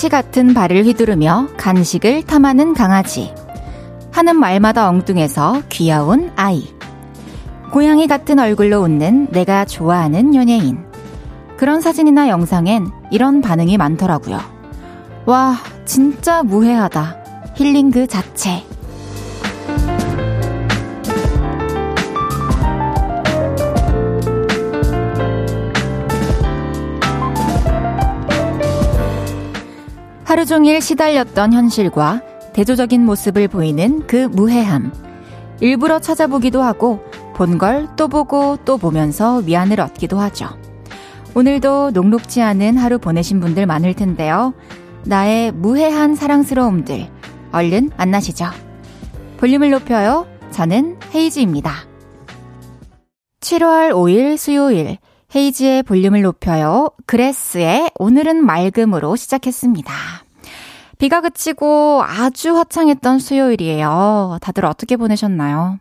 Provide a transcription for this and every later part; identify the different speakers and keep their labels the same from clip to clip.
Speaker 1: 손뭉치 같은 발을 휘두르며 간식을 탐하는 강아지. 하는 말마다 엉뚱해서 귀여운 아이. 고양이 같은 얼굴로 웃는 내가 좋아하는 연예인. 그런 사진이나 영상엔 이런 반응이 많더라고요. 와, 진짜 무해하다. 힐링 그 자체. 하루 종일 시달렸던 현실과 대조적인 모습을 보이는 그 무해함. 일부러 찾아보기도 하고 본 걸 또 보고 또 보면서 위안을 얻기도 하죠. 오늘도 녹록지 않은 하루 보내신 분들 많을 텐데요. 나의 무해한 사랑스러움들 얼른 만나시죠. 볼륨을 높여요. 저는 헤이즈입니다. 7월 5일 수요일 헤이지의 볼륨을 높여요. 그레스의 오늘은 맑음으로 시작했습니다. 비가 그치고 아주 화창했던 수요일이에요. 다들 어떻게 보내셨나요?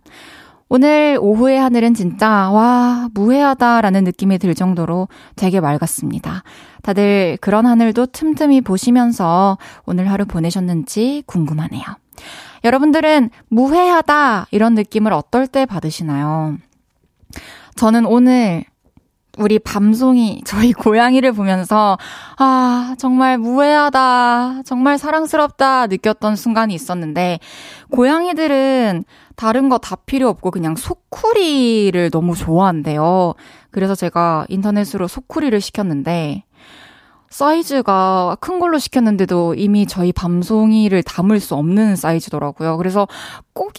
Speaker 1: 오늘 오후의 하늘은 진짜, 와, 무해하다라는 느낌이 들 정도로 되게 맑았습니다. 다들 그런 하늘도 틈틈이 보시면서 오늘 하루 보내셨는지 궁금하네요. 여러분들은 무해하다, 이런 느낌을 어떨 때 받으시나요? 저는 오늘 우리 밤송이, 저희 고양이를 보면서, 아, 정말 무해하다, 정말 사랑스럽다 느꼈던 순간이 있었는데, 고양이들은 다른 거 다 필요 없고 그냥 소쿠리를 너무 좋아한대요. 그래서 제가 인터넷으로 소쿠리를 시켰는데, 사이즈가 큰 걸로 시켰는데도 이미 저희 밤송이를 담을 수 없는 사이즈더라고요. 그래서 꼬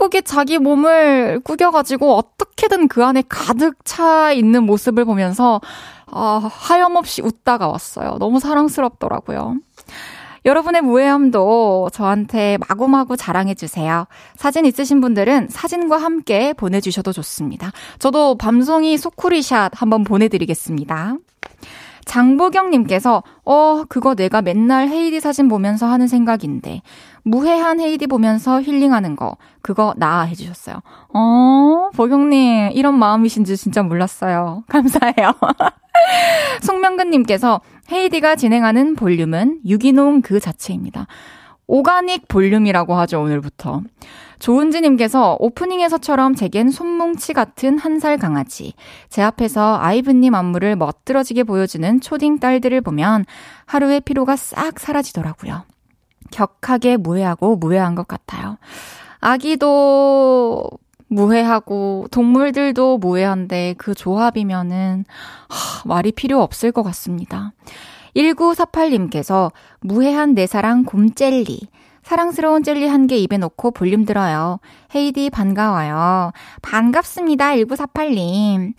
Speaker 1: 깃꼬깃 자기 몸을 구겨가지고 어떻게든 그 안에 가득 차 있는 모습을 보면서 아, 하염없이 웃다가 왔어요. 너무 사랑스럽더라고요. 여러분의 무해함도 저한테 마구마구 자랑해주세요. 사진 있으신 분들은 사진과 함께 보내주셔도 좋습니다. 저도 밤송이 소쿠리샷 한번 보내드리겠습니다. 장보경님께서, 어, 그거 내가 맨날 헤이디 사진 보면서 하는 생각인데, 무해한 헤이디 보면서 힐링하는 거, 그거 나 해주셨어요. 어, 보경님, 이런 마음이신지 진짜 몰랐어요. 감사해요. 송명근님께서, 헤이디가 진행하는 볼륨은 유기농 그 자체입니다. 오가닉 볼륨이라고 하죠, 오늘부터. 조은지님께서 오프닝에서처럼 제겐 손뭉치 같은 한 살 강아지. 제 앞에서 아이브님 안무를 멋들어지게 보여주는 초딩 딸들을 보면 하루의 피로가 싹 사라지더라고요. 격하게 무해하고 무해한 것 같아요. 아기도 무해하고 동물들도 무해한데 그 조합이면은 하, 말이 필요 없을 것 같습니다. 1948님께서 무해한 내 사랑 곰젤리. 사랑스러운 젤리 한 개 입에 넣고 볼륨 들어요. 헤이디 반가워요. 반갑습니다. 1948님.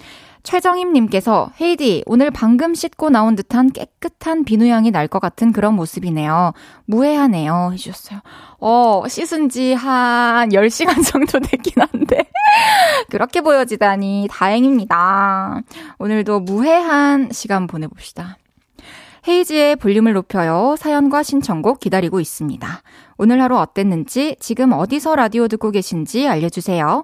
Speaker 1: 최정임님께서 헤이디 오늘 방금 씻고 나온 듯한 깨끗한 비누 향이 날 것 같은 그런 모습이네요. 무해하네요. 해주셨어요. 어, 씻은 지 한 10시간 정도 됐긴 한데. 그렇게 보여지다니 다행입니다. 오늘도 무해한 시간 보내봅시다. 헤이지의 볼륨을 높여요. 사연과 신청곡 기다리고 있습니다. 오늘 하루 어땠는지, 지금 어디서 라디오 듣고 계신지 알려주세요.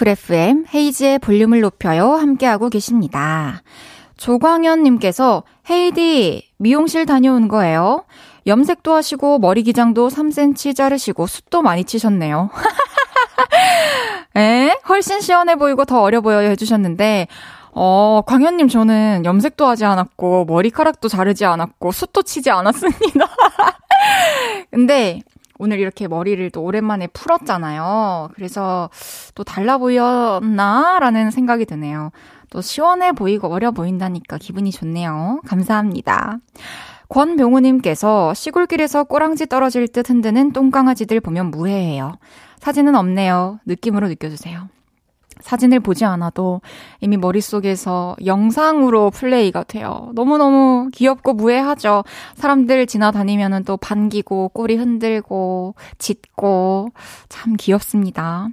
Speaker 1: 쿨 FM 헤이즈의 볼륨을 높여요 함께하고 계십니다. 조광현 님께서 헤이디 미용실 다녀온 거예요. 염색도 하시고 머리 기장도 3cm 자르시고 숱도 많이 치셨네요. 에? 훨씬 시원해 보이고 더 어려 보여 해주셨는데 어, 광현님, 저는 염색도 하지 않았고, 머리카락도 자르지 않았고, 숱도 치지 않았습니다. 근데, 오늘 이렇게 머리를 또 오랜만에 풀었잖아요. 그래서 또 달라 보였나? 라는 생각이 드네요. 또 시원해 보이고 어려 보인다니까 기분이 좋네요. 감사합니다. 권병우님께서 시골길에서 꼬랑지 떨어질 듯 흔드는 똥강아지들 보면 무해해요. 사진은 없네요. 느낌으로 느껴주세요. 사진을 보지 않아도 이미 머릿속에서 영상으로 플레이가 돼요. 너무너무 귀엽고 무해하죠. 사람들 지나다니면은 또 반기고 꼬리 흔들고 짖고 참 귀엽습니다.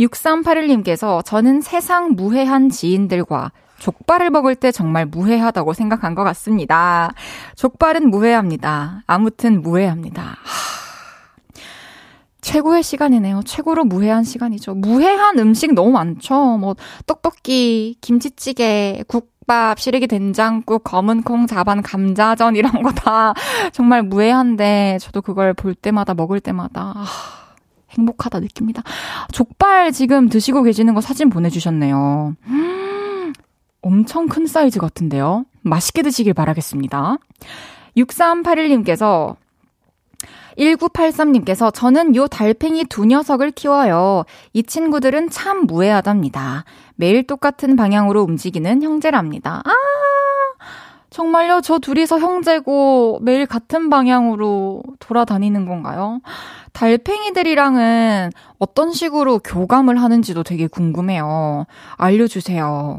Speaker 1: 6381님께서 저는 세상 무해한 지인들과 족발을 먹을 때 정말 무해하다고 생각한 것 같습니다. 족발은 무해합니다. 아무튼 무해합니다. 하... 최고의 시간이네요. 최고로 무해한 시간이죠. 무해한 음식 너무 많죠. 뭐 떡볶이, 김치찌개, 국밥, 시래기 된장국, 검은 콩, 자반, 감자전 이런 거 다 정말 무해한데 저도 그걸 볼 때마다 먹을 때마다 아, 행복하다 느낍니다. 족발 지금 드시고 계시는 거 사진 보내주셨네요. 음, 엄청 큰 사이즈 같은데요. 맛있게 드시길 바라겠습니다. 6381님께서 1983님께서 저는 요 달팽이 두 녀석을 키워요. 이 친구들은 참 무해하답니다. 매일 똑같은 방향으로 움직이는 형제랍니다. 아! 정말요? 저 둘이서 형제고 매일 같은 방향으로 돌아다니는 건가요? 달팽이들이랑은 어떤 식으로 교감을 하는지도 되게 궁금해요. 알려주세요.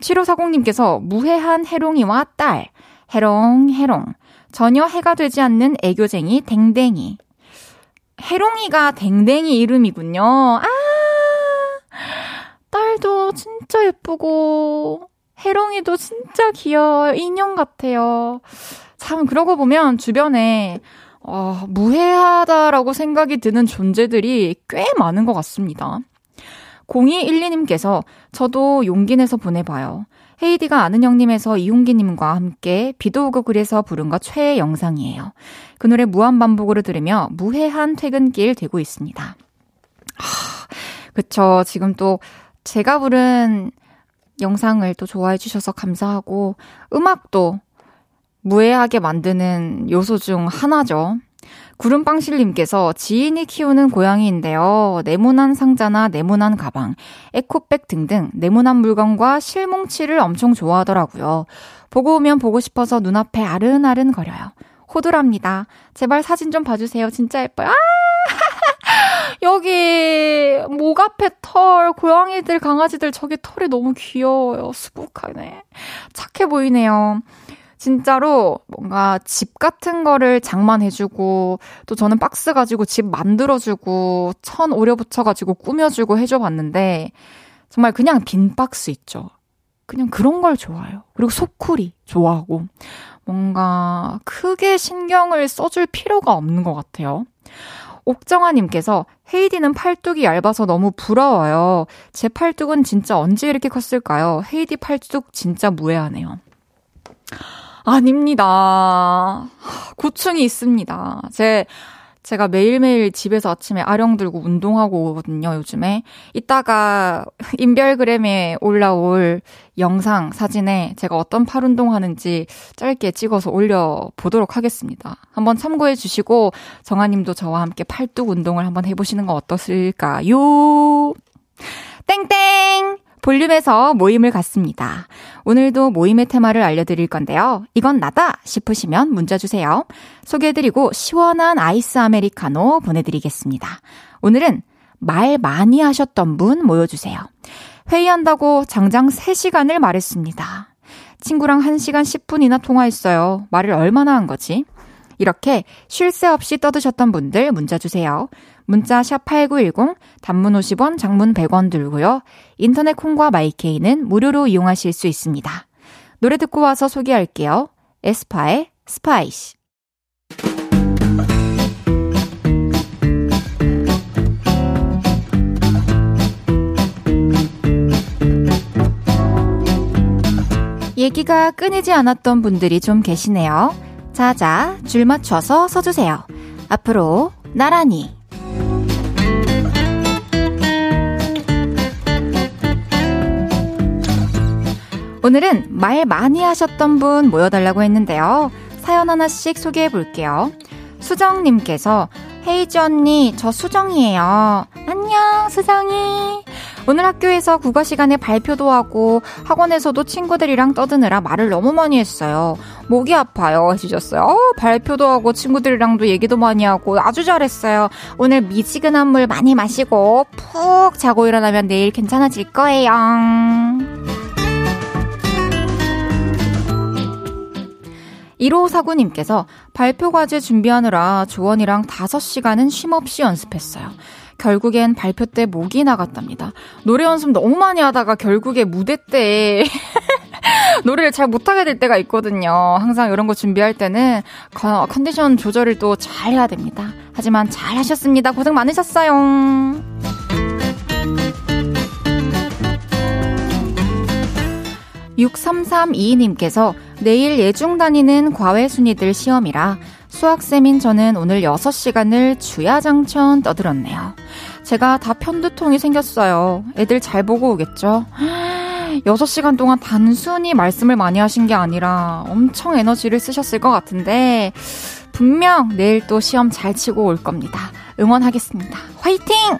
Speaker 1: 7540님께서 무해한 해롱이와 딸, 해롱, 해롱. 전혀 해가 되지 않는 애교쟁이 댕댕이. 해롱이가 댕댕이 이름이군요. 아! 딸도 진짜 예쁘고, 해롱이도 진짜 귀여워요. 인형 같아요. 참, 그러고 보면 주변에, 어, 무해하다라고 생각이 드는 존재들이 꽤 많은 것 같습니다. 0212님께서 저도 용기 내서 보내봐요. 헤이디가 아는 형님에서 이용기님과 함께 비도 오고 그래서 부른 것 최애 영상이에요. 그 노래 무한반복으로 들으며 무해한 퇴근길 되고 있습니다. 하, 그쵸. 지금 또 제가 부른 영상을 또 좋아해 주셔서 감사하고 음악도 무해하게 만드는 요소 중 하나죠. 구름빵실님께서 지인이 키우는 고양이인데요. 네모난 상자나 네모난 가방, 에코백 등등 네모난 물건과 실뭉치를 엄청 좋아하더라고요. 보고 오면 보고 싶어서 눈앞에 아른아른 거려요. 호두랍니다. 제발 사진 좀 봐주세요. 진짜 예뻐요. 아! 여기 목 앞에 털, 고양이들, 강아지들 저기 털이 너무 귀여워요. 수북하네. 착해 보이네요. 진짜로 뭔가 집 같은 거를 장만해주고 또 저는 박스 가지고 집 만들어주고 천 오려 붙여가지고 꾸며주고 해줘봤는데 정말 그냥 빈 박스 있죠. 그냥 그런 걸 좋아해요. 그리고 소쿠리 좋아하고 뭔가 크게 신경을 써줄 필요가 없는 것 같아요. 옥정아님께서 헤이디는 팔뚝이 얇아서 너무 부러워요. 제 팔뚝은 진짜 언제 이렇게 컸을까요? 헤이디 팔뚝 진짜 무해하네요. 아닙니다. 고충이 있습니다. 제, 제가 매일매일 집에서 아침에 아령 들고 운동하고 오거든요, 요즘에. 이따가 인별그램에 올라올 영상, 사진에 제가 어떤 팔 운동하는지 짧게 찍어서 올려보도록 하겠습니다. 한번 참고해 주시고, 정아님도 저와 함께 팔뚝 운동을 한번 해보시는 거 어떠실까요? 땡땡! 볼륨에서 모임을 갖습니다. 오늘도 모임의 테마를 알려드릴 건데요. 이건 나다 싶으시면 문자 주세요. 소개해드리고 시원한 아이스 아메리카노 보내드리겠습니다. 오늘은 말 많이 하셨던 분 모여주세요. 회의한다고 장장 3시간을 말했습니다. 친구랑 1시간 10분이나 통화했어요. 말을 얼마나 한 거지? 이렇게 쉴 새 없이 떠드셨던 분들 문자 주세요. 문자 샵 8910 단문 50원, 장문 100원 들고요. 인터넷 콩과 마이케이는 무료로 이용하실 수 있습니다. 노래 듣고 와서 소개할게요. 에스파의 Spicy. 얘기가 끊이지 않았던 분들이 좀 계시네요. 자자, 줄 맞춰서 서주세요. 앞으로 나란히. 오늘은 말 많이 하셨던 분 모여달라고 했는데요. 사연 하나씩 소개해 볼게요. 수정님께서 헤이즈 언니, 저 수정이에요. 안녕, 수정이. 오늘 학교에서 국어 시간에 발표도 하고 학원에서도 친구들이랑 떠드느라 말을 너무 많이 했어요. 목이 아파요 해주셨어요. 어, 발표도 하고 친구들이랑도 얘기도 많이 하고 아주 잘했어요. 오늘 미지근한 물 많이 마시고 푹 자고 일어나면 내일 괜찮아질 거예요. 1549님께서 발표 과제 준비하느라 조원이랑 5시간은 쉼없이 연습했어요. 결국엔 발표 때 목이 나갔답니다. 노래 연습 너무 많이 하다가 결국에 무대 때 노래를 잘 못하게 될 때가 있거든요. 항상 이런 거 준비할 때는 컨디션 조절을 또 잘 해야 됩니다. 하지만 잘 하셨습니다. 고생 많으셨어요. 6332님께서 내일 예중 다니는 과외 순이들 시험이라 수학쌤인 저는 오늘 6시간을 주야장천 떠들었네요. 제가 다 편두통이 생겼어요. 애들 잘 보고 오겠죠? 6시간 동안 단순히 말씀을 많이 하신 게 아니라 엄청 에너지를 쓰셨을 것 같은데, 분명 내일 또 시험 잘 치고 올 겁니다. 응원하겠습니다. 화이팅!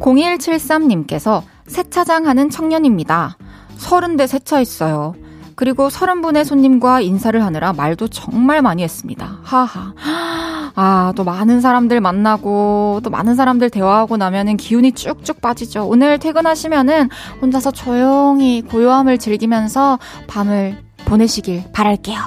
Speaker 1: (0173님께서) 세차장 하는 청년입니다. 서른 대 세차했어요. 그리고 서른 분의 손님과 인사를 하느라 말도 정말 많이 했습니다. 하하. 아, 또 많은 사람들 만나고, 또 많은 사람들 대화하고 나면은 기운이 쭉쭉 빠지죠. 오늘 퇴근하시면은 혼자서 조용히 고요함을 즐기면서 밤을 보내시길 바랄게요.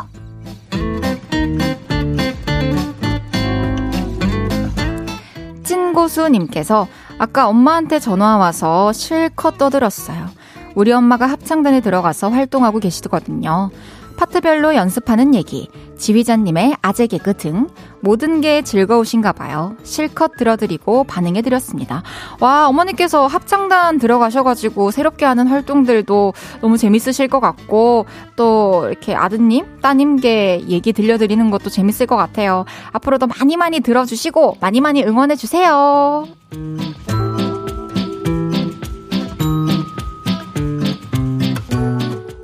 Speaker 1: 찐고수님께서 아까 엄마한테 전화 와서 실컷 떠들었어요. 우리 엄마가 합창단에 들어가서 활동하고 계시거든요. 파트별로 연습하는 얘기, 지휘자님의 아재 개그 등 모든 게 즐거우신가 봐요. 실컷 들어드리고 반응해드렸습니다. 와, 어머니께서 합창단 들어가셔가지고 새롭게 하는 활동들도 너무 재밌으실 것 같고, 또 이렇게 아드님, 따님께 얘기 들려드리는 것도 재밌을 것 같아요. 앞으로도 많이 많이 들어주시고, 많이 많이 응원해주세요.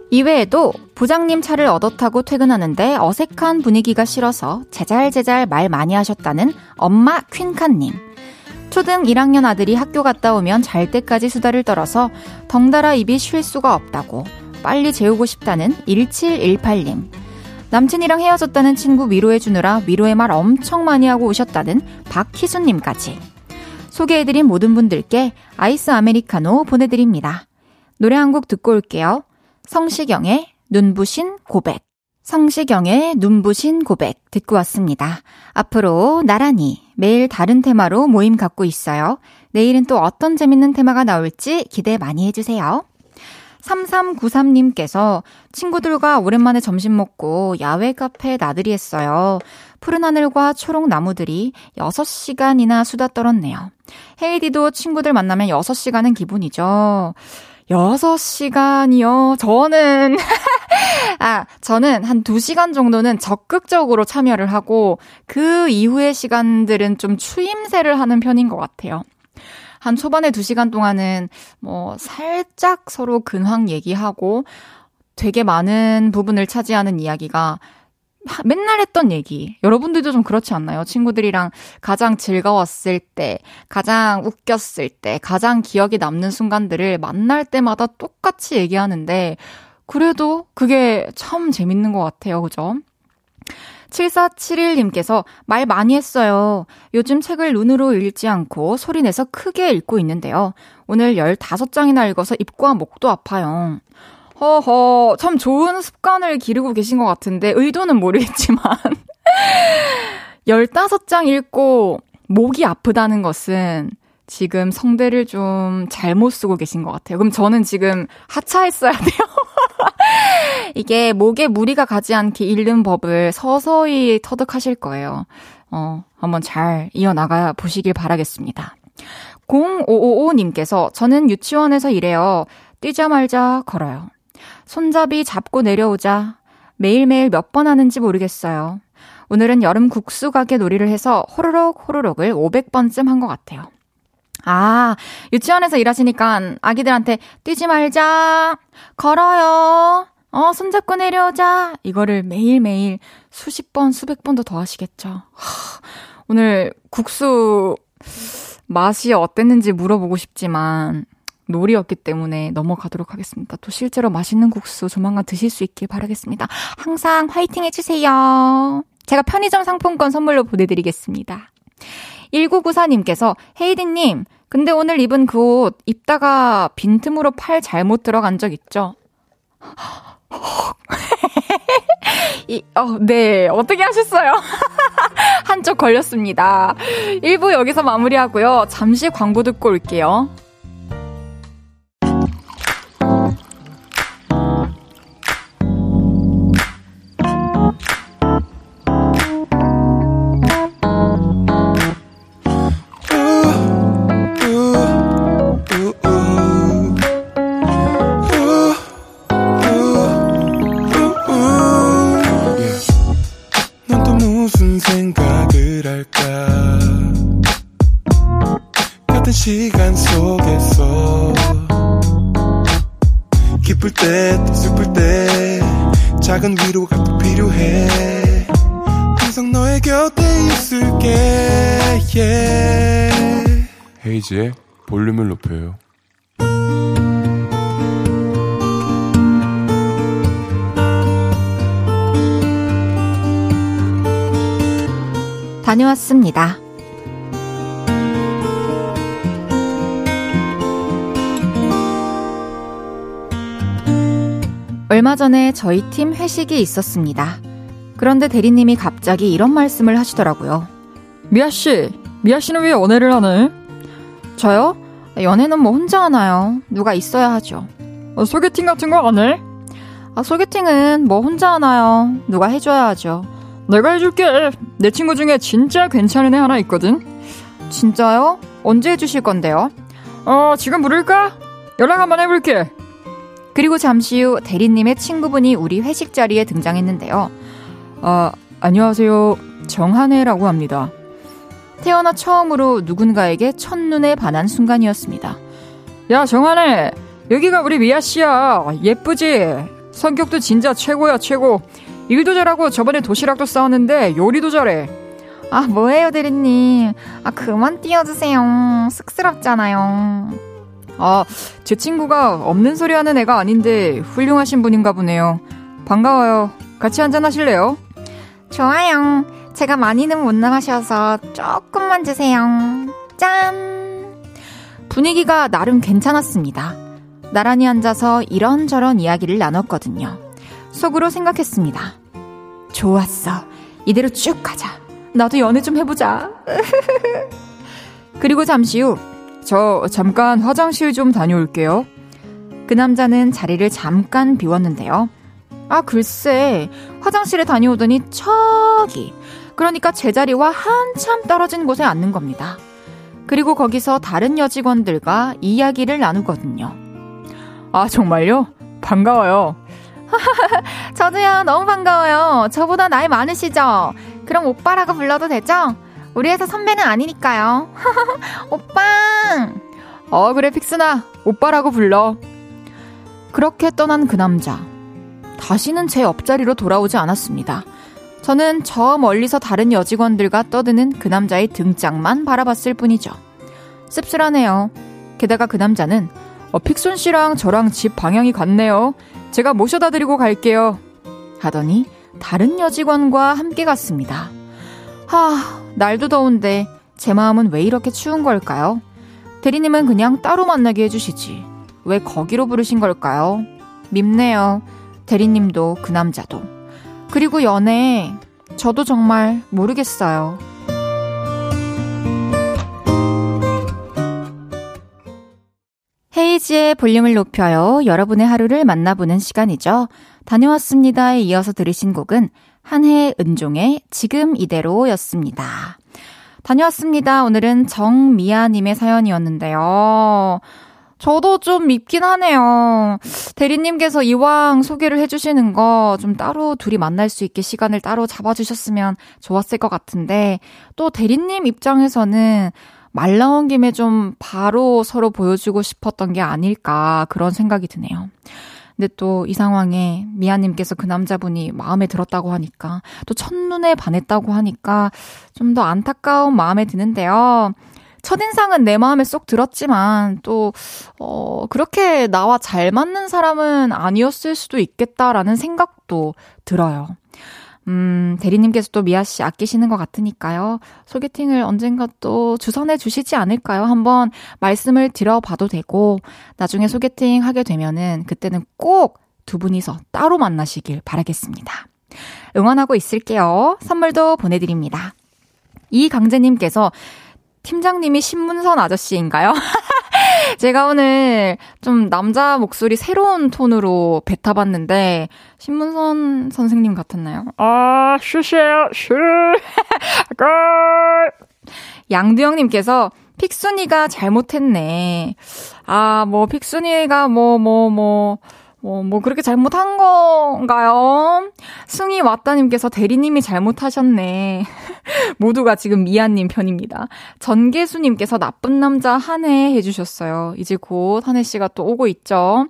Speaker 1: 이외에도 부장님 차를 얻어 타고 퇴근하는데 어색한 분위기가 싫어서 제잘제잘 말 많이 하셨다는 엄마 퀸카님. 초등 1학년 아들이 학교 갔다 오면 잘 때까지 수다를 떨어서 덩달아 입이 쉴 수가 없다고 빨리 재우고 싶다는 1718님. 남친이랑 헤어졌다는 친구 위로해주느라 위로의 말 엄청 많이 하고 오셨다는 박희수님까지. 소개해드린 모든 분들께 아이스 아메리카노 보내드립니다. 노래 한 곡 듣고 올게요. 성시경의 눈부신 고백. 성시경의 눈부신 고백 듣고 왔습니다. 앞으로 나란히 매일 다른 테마로 모임 갖고 있어요. 내일은 또 어떤 재밌는 테마가 나올지 기대 많이 해주세요. 3393님께서 친구들과 오랜만에 점심 먹고 야외 카페 나들이 했어요. 푸른 하늘과 초록 나무들이 6시간이나 수다 떨었네요. 헤이디도 친구들 만나면 6시간은 기분이죠. 6시간이요? 저는, 아, 저는 한 2시간 정도는 적극적으로 참여를 하고, 그 이후의 시간들은 좀 추임새를 하는 편인 것 같아요. 한 초반에 2시간 동안은 뭐, 살짝 서로 근황 얘기하고, 되게 많은 부분을 차지하는 이야기가 맨날 했던 얘기. 여러분들도 좀 그렇지 않나요? 친구들이랑 가장 즐거웠을 때, 가장 웃겼을 때, 가장 기억에 남는 순간들을 만날 때마다 똑같이 얘기하는데, 그래도 그게 참 재밌는 것 같아요. 그죠? 7471님께서 말 많이 했어요. 요즘 책을 눈으로 읽지 않고 소리내서 크게 읽고 있는데요. 오늘 15장이나 읽어서 입과 목도 아파요. 허허, 참 좋은 습관을 기르고 계신 것 같은데, 의도는 모르겠지만. 15장 읽고 목이 아프다는 것은 지금 성대를 좀 잘못 쓰고 계신 것 같아요. 그럼 저는 지금 하차했어야 돼요. 이게 목에 무리가 가지 않게 읽는 법을 서서히 터득하실 거예요. 어, 한번 잘 이어나가 보시길 바라겠습니다. 0555님께서 저는 유치원에서 일해요. 뛰자 말자 걸어요. 손잡이 잡고 내려오자 매일매일 몇 번 하는지 모르겠어요. 오늘은 여름 국수 가게 놀이를 해서 호로록 호로록을 500번쯤 한 것 같아요. 아, 유치원에서 일하시니까 아기들한테 뛰지 말자, 걸어요, 어, 손잡고 내려오자. 이거를 매일매일 수십 번, 수백 번도 더 하시겠죠. 하, 오늘 국수 맛이 어땠는지 물어보고 싶지만, 놀이였기 때문에 넘어가도록 하겠습니다. 또 실제로 맛있는 국수 조만간 드실 수 있길 바라겠습니다. 항상 화이팅 해주세요. 제가 편의점 상품권 선물로 보내드리겠습니다. 1994님께서 헤이디님, 근데 오늘 입은 그 옷 입다가 빈틈으로 팔 잘못 들어간 적 있죠? 이, 어, 네. 어떻게 하셨어요? 한쪽 걸렸습니다. 1부 여기서 마무리하고요. 잠시 광고 듣고 올게요. 다녀왔습니다. 얼마 전에 저희 팀 회식이 있었습니다. 그런데 대리님이 갑자기 이런 말씀을 하시더라고요.
Speaker 2: 미아 씨, 미아 씨는 왜 연애를 하네?
Speaker 1: 저요? 연애는 뭐 혼자 하나요? 누가 있어야 하죠.
Speaker 2: 어, 소개팅 같은 거 안 해?
Speaker 1: 아, 소개팅은 뭐 혼자 하나요? 누가 해줘야 하죠.
Speaker 2: 내가 해줄게. 내 친구 중에 진짜 괜찮은 애 하나 있거든.
Speaker 1: 진짜요? 언제 해주실 건데요?
Speaker 2: 어, 지금 부를까? 연락 한번 해볼게.
Speaker 1: 그리고 잠시 후 대리님의 친구분이 우리 회식 자리에 등장했는데요.
Speaker 2: 아, 안녕하세요. 정한혜라고 합니다.
Speaker 1: 태어나 처음으로 누군가에게 첫눈에 반한 순간이었습니다.
Speaker 2: 야, 정한혜! 여기가 우리 미아 씨야. 예쁘지? 성격도 진짜 최고야, 최고. 일도 잘하고 저번에 도시락도 싸웠는데 요리도 잘해.
Speaker 1: 아, 뭐예요, 대리님. 아, 그만 띄워주세요. 쑥스럽잖아요.
Speaker 2: 아, 제 친구가 없는 소리 하는 애가 아닌데 훌륭하신 분인가 보네요. 반가워요. 같이 한잔 하실래요?
Speaker 1: 좋아요. 제가 많이는 못 나가셔서 조금만 주세요. 짠! 분위기가 나름 괜찮았습니다. 나란히 앉아서 이런저런 이야기를 나눴거든요. 속으로 생각했습니다. 좋았어. 이대로 쭉 가자. 나도 연애 좀 해보자. 그리고 잠시 후,
Speaker 2: 저 잠깐 화장실 좀 다녀올게요.
Speaker 1: 그 남자는 자리를 잠깐 비웠는데요. 아, 글쎄, 화장실에 다녀오더니 저기, 그러니까 제자리와 한참 떨어진 곳에 앉는 겁니다. 그리고 거기서 다른 여직원들과 이야기를 나누거든요.
Speaker 2: 아, 정말요? 반가워요.
Speaker 1: 저도요, 너무 반가워요. 저보다 나이 많으시죠? 그럼 오빠라고 불러도 되죠? 우리 회사 선배는 아니니까요. 오빠!
Speaker 2: 어, 그래, 픽스나. 오빠라고 불러.
Speaker 1: 그렇게 떠난 그 남자. 다시는 제 옆자리로 돌아오지 않았습니다. 저는 저 멀리서 다른 여직원들과 떠드는 그 남자의 등짝만 바라봤을 뿐이죠. 씁쓸하네요. 게다가 그 남자는
Speaker 2: 어, 픽순 씨랑 저랑 집 방향이 같네요. 제가 모셔다 드리고 갈게요.
Speaker 1: 하더니 다른 여직원과 함께 갔습니다. 하, 날도 더운데 제 마음은 왜 이렇게 추운 걸까요? 대리님은 그냥 따로 만나게 해주시지. 왜 거기로 부르신 걸까요? 밉네요. 대리님도 그 남자도. 그리고 연애, 저도 정말 모르겠어요. 헤이지의 볼륨을 높여요. 여러분의 하루를 만나보는 시간이죠. 다녀왔습니다에 이어서 들으신 곡은 한해 은종의 지금 이대로였습니다. 다녀왔습니다. 오늘은 정미아님의 사연이었는데요. 저도 좀 밉긴 하네요. 대리님께서 이왕 소개를 해주시는 거 좀 따로 둘이 만날 수 있게 시간을 따로 잡아주셨으면 좋았을 것 같은데, 또 대리님 입장에서는 말 나온 김에 좀 바로 서로 보여주고 싶었던 게 아닐까 그런 생각이 드네요. 근데 또 이 상황에 미아님께서 그 남자분이 마음에 들었다고 하니까 또 첫눈에 반했다고 하니까 좀 더 안타까운 마음에 드는데요. 첫인상은 내 마음에 쏙 들었지만 또, 어, 그렇게 나와 잘 맞는 사람은 아니었을 수도 있겠다라는 생각도 들어요. 음, 대리님께서 또 미아 씨 아끼시는 것 같으니까요. 소개팅을 언젠가 또 주선해 주시지 않을까요? 한번 말씀을 드려봐도 되고, 나중에 소개팅 하게 되면은 그때는 꼭 두 분이서 따로 만나시길 바라겠습니다. 응원하고 있을게요. 선물도 보내드립니다. 이강재님께서 팀장님이 신문선 아저씨인가요? 제가 오늘 좀 남자 목소리 새로운 톤으로 뱉어봤는데, 신문선 선생님 같았나요?
Speaker 2: 아, 슈. 걸.
Speaker 1: 양두영님께서 픽순이가 잘못했네. 아, 뭐, 픽순이가 뭐, 뭐, 뭐, 뭐, 뭐, 그렇게 잘못한 건가요? 승희 왔다님께서 대리님이 잘못하셨네. 모두가 지금 미아님 편입니다. 전계수님께서 나쁜 남자 한해 해주셨어요. 이제 곧 한해 씨가 또 오고 있죠.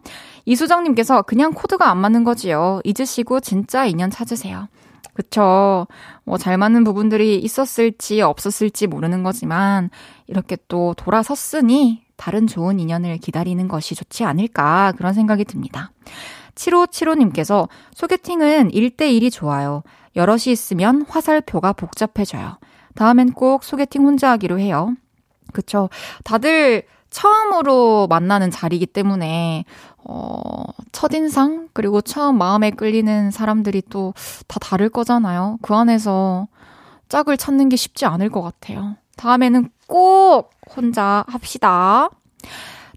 Speaker 1: 이수정님께서 그냥 코드가 안 맞는 거지요. 잊으시고 진짜 인연 찾으세요. 그쵸. 뭐, 잘 맞는 부분들이 있었을지 없었을지 모르는 거지만, 이렇게 또 돌아섰으니, 다른 좋은 인연을 기다리는 것이 좋지 않을까 그런 생각이 듭니다. 7575님께서 소개팅은 1대1이 좋아요. 여럿이 있으면 화살표가 복잡해져요. 다음엔 꼭 소개팅 혼자 하기로 해요. 그쵸. 다들 처음으로 만나는 자리이기 때문에, 어, 첫인상? 그리고 처음 마음에 끌리는 사람들이 또 다 다를 거잖아요. 그 안에서 짝을 찾는 게 쉽지 않을 것 같아요. 다음에는 꼭 혼자 합시다.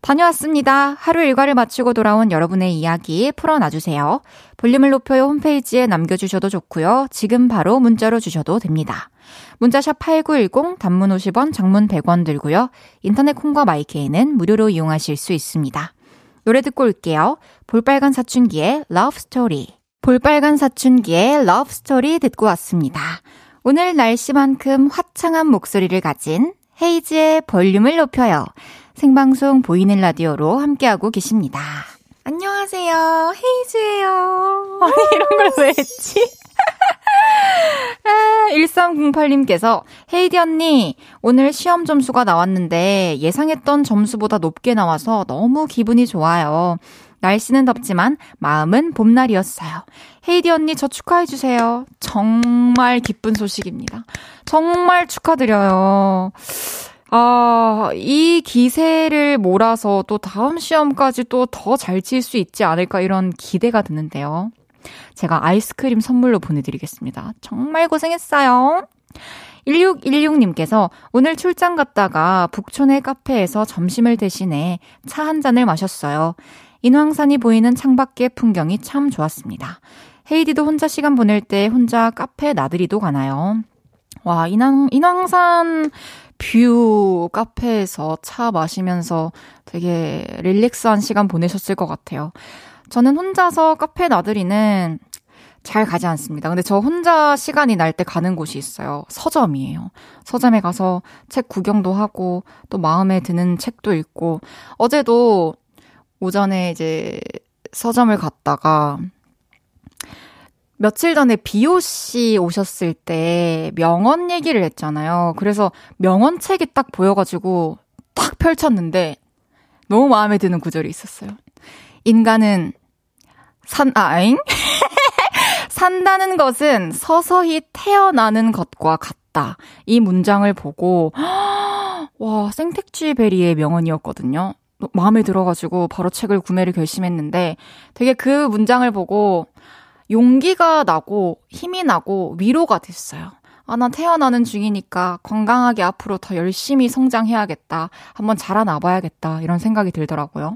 Speaker 1: 다녀왔습니다. 하루 일과를 마치고 돌아온 여러분의 이야기 풀어놔주세요. 볼륨을 높여요 홈페이지에 남겨주셔도 좋고요. 지금 바로 문자로 주셔도 됩니다. 문자샵 8910 단문 50원 장문 100원 들고요. 인터넷 콩과 마이케이는 무료로 이용하실 수 있습니다. 노래 듣고 올게요. 볼빨간 사춘기의 Love Story. 볼빨간 사춘기의 Love Story 듣고 왔습니다. 오늘 날씨만큼 화창한 목소리를 가진 헤이즈의 볼륨을 높여요. 생방송 보이는 라디오로 함께하고 계십니다. 안녕하세요. 헤이즈예요. 아니, 이런 걸 왜 했지? 아, 1308님께서 헤이디 언니 오늘 시험 점수가 나왔는데 예상했던 점수보다 높게 나와서 너무 기분이 좋아요. 날씨는 덥지만 마음은 봄날이었어요. 헤이디 언니 저 축하해주세요. 정말 기쁜 소식입니다. 정말 축하드려요. 아, 이 기세를 몰아서 또 다음 시험까지 또 더 잘 칠 수 있지 않을까 이런 기대가 드는데요. 제가 아이스크림 선물로 보내드리겠습니다. 정말 고생했어요. 1616님께서 오늘 출장 갔다가 북촌의 카페에서 점심을 대신해 차 한 잔을 마셨어요. 인왕산이 보이는 창밖의 풍경이 참 좋았습니다. 헤이디도 혼자 시간 보낼 때 혼자 카페 나들이도 가나요? 와, 인왕, 인왕산 view 카페에서 차 마시면서 되게 relax한 시간 보내셨을 것 같아요. 저는 혼자서 카페 나들이는 잘 가지 않습니다. 근데 저 혼자 시간이 날 때 가는 곳이 있어요. 서점이에요. 서점에 가서 책 구경도 하고 또 마음에 드는 책도 읽고 어제도 오전에 이제 서점을 갔다가 며칠 전에 비오 씨 오셨을 때 명언 얘기를 했잖아요. 그래서 명언 책이 딱 보여가지고 딱 펼쳤는데 너무 마음에 드는 구절이 있었어요. 인간은 산, 아 잉? 산다는 것은 서서히 태어나는 것과 같다. 이 문장을 보고, 와, 생택쥐 베리의 명언이었거든요. 마음에 들어가지고 바로 책을 구매를 결심했는데 되게 그 문장을 보고 용기가 나고 힘이 나고 위로가 됐어요. 아, 난 태어나는 중이니까 건강하게 앞으로 더 열심히 성장해야겠다. 한번 자라나 봐야겠다. 이런 생각이 들더라고요.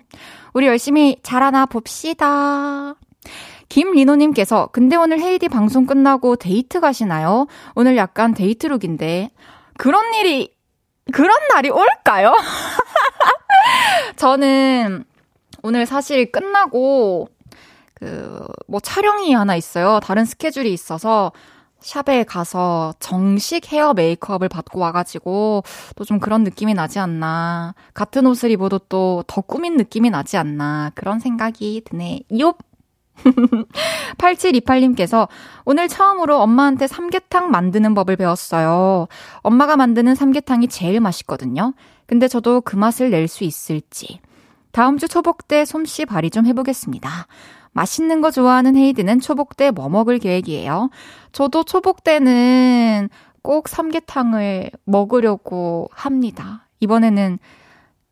Speaker 1: 우리 열심히 자라나 봅시다. 김리노님께서, 근데 오늘 헤이디 방송 끝나고 데이트 가시나요? 오늘 약간 데이트룩인데. 그런 일이, 그런 날이 올까요? 저는 오늘 사실 끝나고 그, 뭐 촬영이 하나 있어요. 다른 스케줄이 있어서 샵에 가서 정식 헤어 메이크업을 받고 와가지고 또 좀 그런 느낌이 나지 않나. 같은 옷을 입어도 또 더 꾸민 느낌이 나지 않나. 그런 생각이 드네. 요! 8728님께서 오늘 처음으로 엄마한테 삼계탕 만드는 법을 배웠어요. 엄마가 만드는 삼계탕이 제일 맛있거든요. 근데 저도 그 맛을 낼 수 있을지. 다음 주 초복 때 솜씨 발휘 좀 해보겠습니다. 맛있는 거 좋아하는 헤이드는 초복 때 뭐 먹을 계획이에요? 저도 초복 때는 꼭 삼계탕을 먹으려고 합니다. 이번에는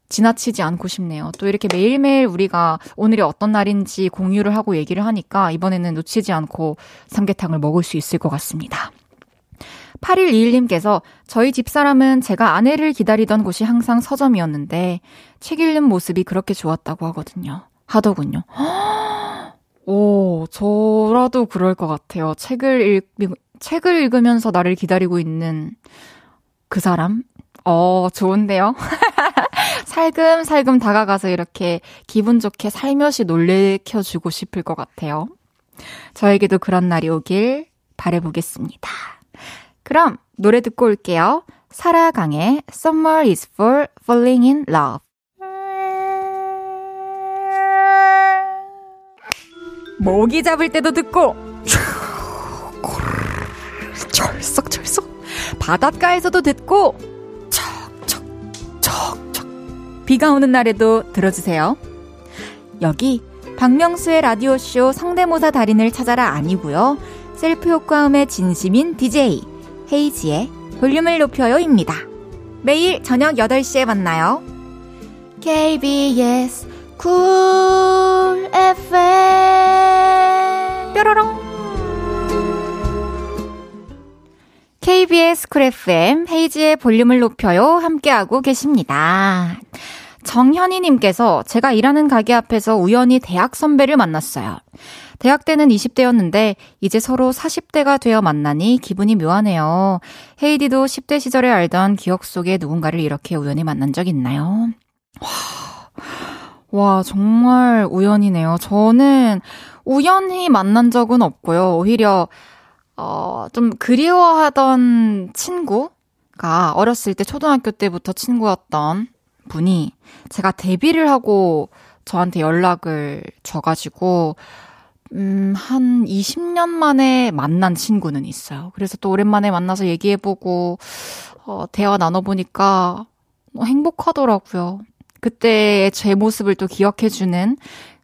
Speaker 1: 지나치지 않고 싶네요. 또 이렇게 매일매일 우리가 오늘이 어떤 날인지 공유를 하고 얘기를 하니까 이번에는 놓치지 않고 삼계탕을 먹을 수 있을 것 같습니다. 8121님께서 저희 집사람은 제가 아내를 기다리던 곳이 항상 서점이었는데 책 읽는 모습이 그렇게 좋았다고 하거든요. 하더군요. 오, 저라도 그럴 것 같아요. 책을 읽, 책을 읽으면서 나를 기다리고 있는 그 사람? 어, 좋은데요? 살금살금 다가가서 이렇게 기분 좋게 살며시 놀래켜주고 싶을 것 같아요. 저에게도 그런 날이 오길 바래보겠습니다. 그럼 노래 듣고 올게요. 사라강의 Summer is for falling in love. 모기 잡을 때도 듣고 철썩철썩 바닷가에서도 듣고 척척척척 비가 오는 날에도 들어주세요. 여기 박명수의 라디오쇼 성대모사 달인을 찾아라 아니고요. 셀프 효과음에 진심인 DJ 헤이즈의 볼륨을 높여요입니다. 매일 저녁 8시에 만나요. KBS 쿨 FM 뾰로롱 KBS 쿨 FM 헤이즈의 볼륨을 높여요 함께하고 계십니다. 정현희님께서 제가 일하는 가게 앞에서 우연히 대학 선배를 만났어요. 대학 때는 20대였는데 이제 서로 40대가 되어 만나니 기분이 묘하네요. 헤이디도 10대 시절에 알던 기억 속에 누군가를 이렇게 우연히 만난 적 있나요? 와, 와 정말 우연이네요. 저는 우연히 만난 적은 없고요. 오히려 어, 좀 그리워하던 친구가 어렸을 때 초등학교 때부터 친구였던 분이 제가 데뷔를 하고 저한테 연락을 줘가지고 음, 한 20년 만에 만난 친구는 있어요. 그래서 또 오랜만에 만나서 얘기해보고, 어, 대화 나눠보니까 행복하더라고요. 그때의 제 모습을 또 기억해주는,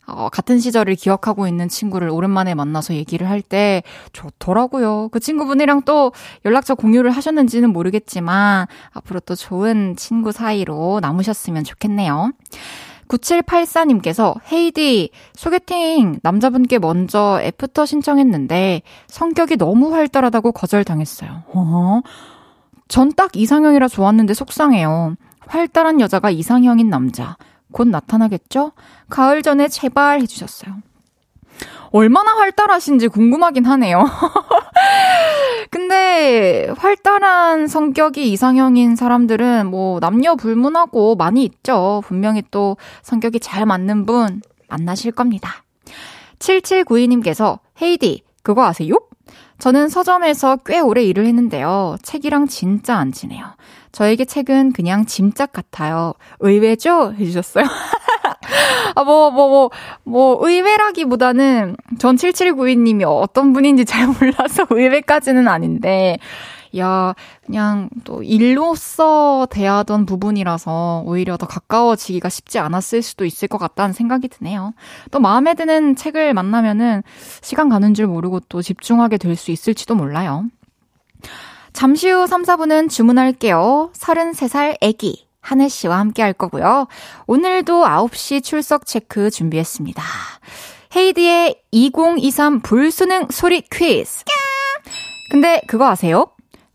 Speaker 1: 어, 같은 시절을 기억하고 있는 친구를 오랜만에 만나서 얘기를 할 때 좋더라고요. 그 친구분이랑 또 연락처 공유를 하셨는지는 모르겠지만, 앞으로 또 좋은 친구 사이로 남으셨으면 좋겠네요. 9784님께서 헤이디 소개팅 남자분께 먼저 after 신청했는데 성격이 너무 활달하다고 거절당했어요. 어? 전 딱 이상형이라 좋았는데 속상해요. 활달한 여자가 이상형인 남자. 곧 나타나겠죠? 가을 전에 제발 해주셨어요. 얼마나 활달하신지 궁금하긴 하네요. 근데 활달한 성격이 이상형인 사람들은 뭐 남녀 불문하고 많이 있죠. 분명히 또 성격이 잘 맞는 분 만나실 겁니다. 7792님께서 헤이디 그거 아세요? 저는 서점에서 꽤 오래 일을 했는데요. 책이랑 진짜 안 친해요. 저에게 책은 그냥 짐짝 같아요. 의외죠? 해주셨어요. 아, 뭐, 뭐, 뭐, 뭐, 의외라기보다는 전 7792님이 어떤 분인지 잘 몰라서 의외까지는 아닌데, 야, 그냥 또 일로서 대하던 부분이라서 오히려 더 가까워지기가 쉽지 않았을 수도 있을 것 같다는 생각이 드네요. 또 마음에 드는 책을 만나면은 시간 가는 줄 모르고 또 집중하게 될 수 있을지도 몰라요. 잠시 후 3, 4분은 주문할게요. 33살 애기. 한혜 씨와 함께 할 거고요. 오늘도 9시 출석 체크 준비했습니다. 헤이디의 2023 불수능 소리 퀴즈. 근데 그거 아세요?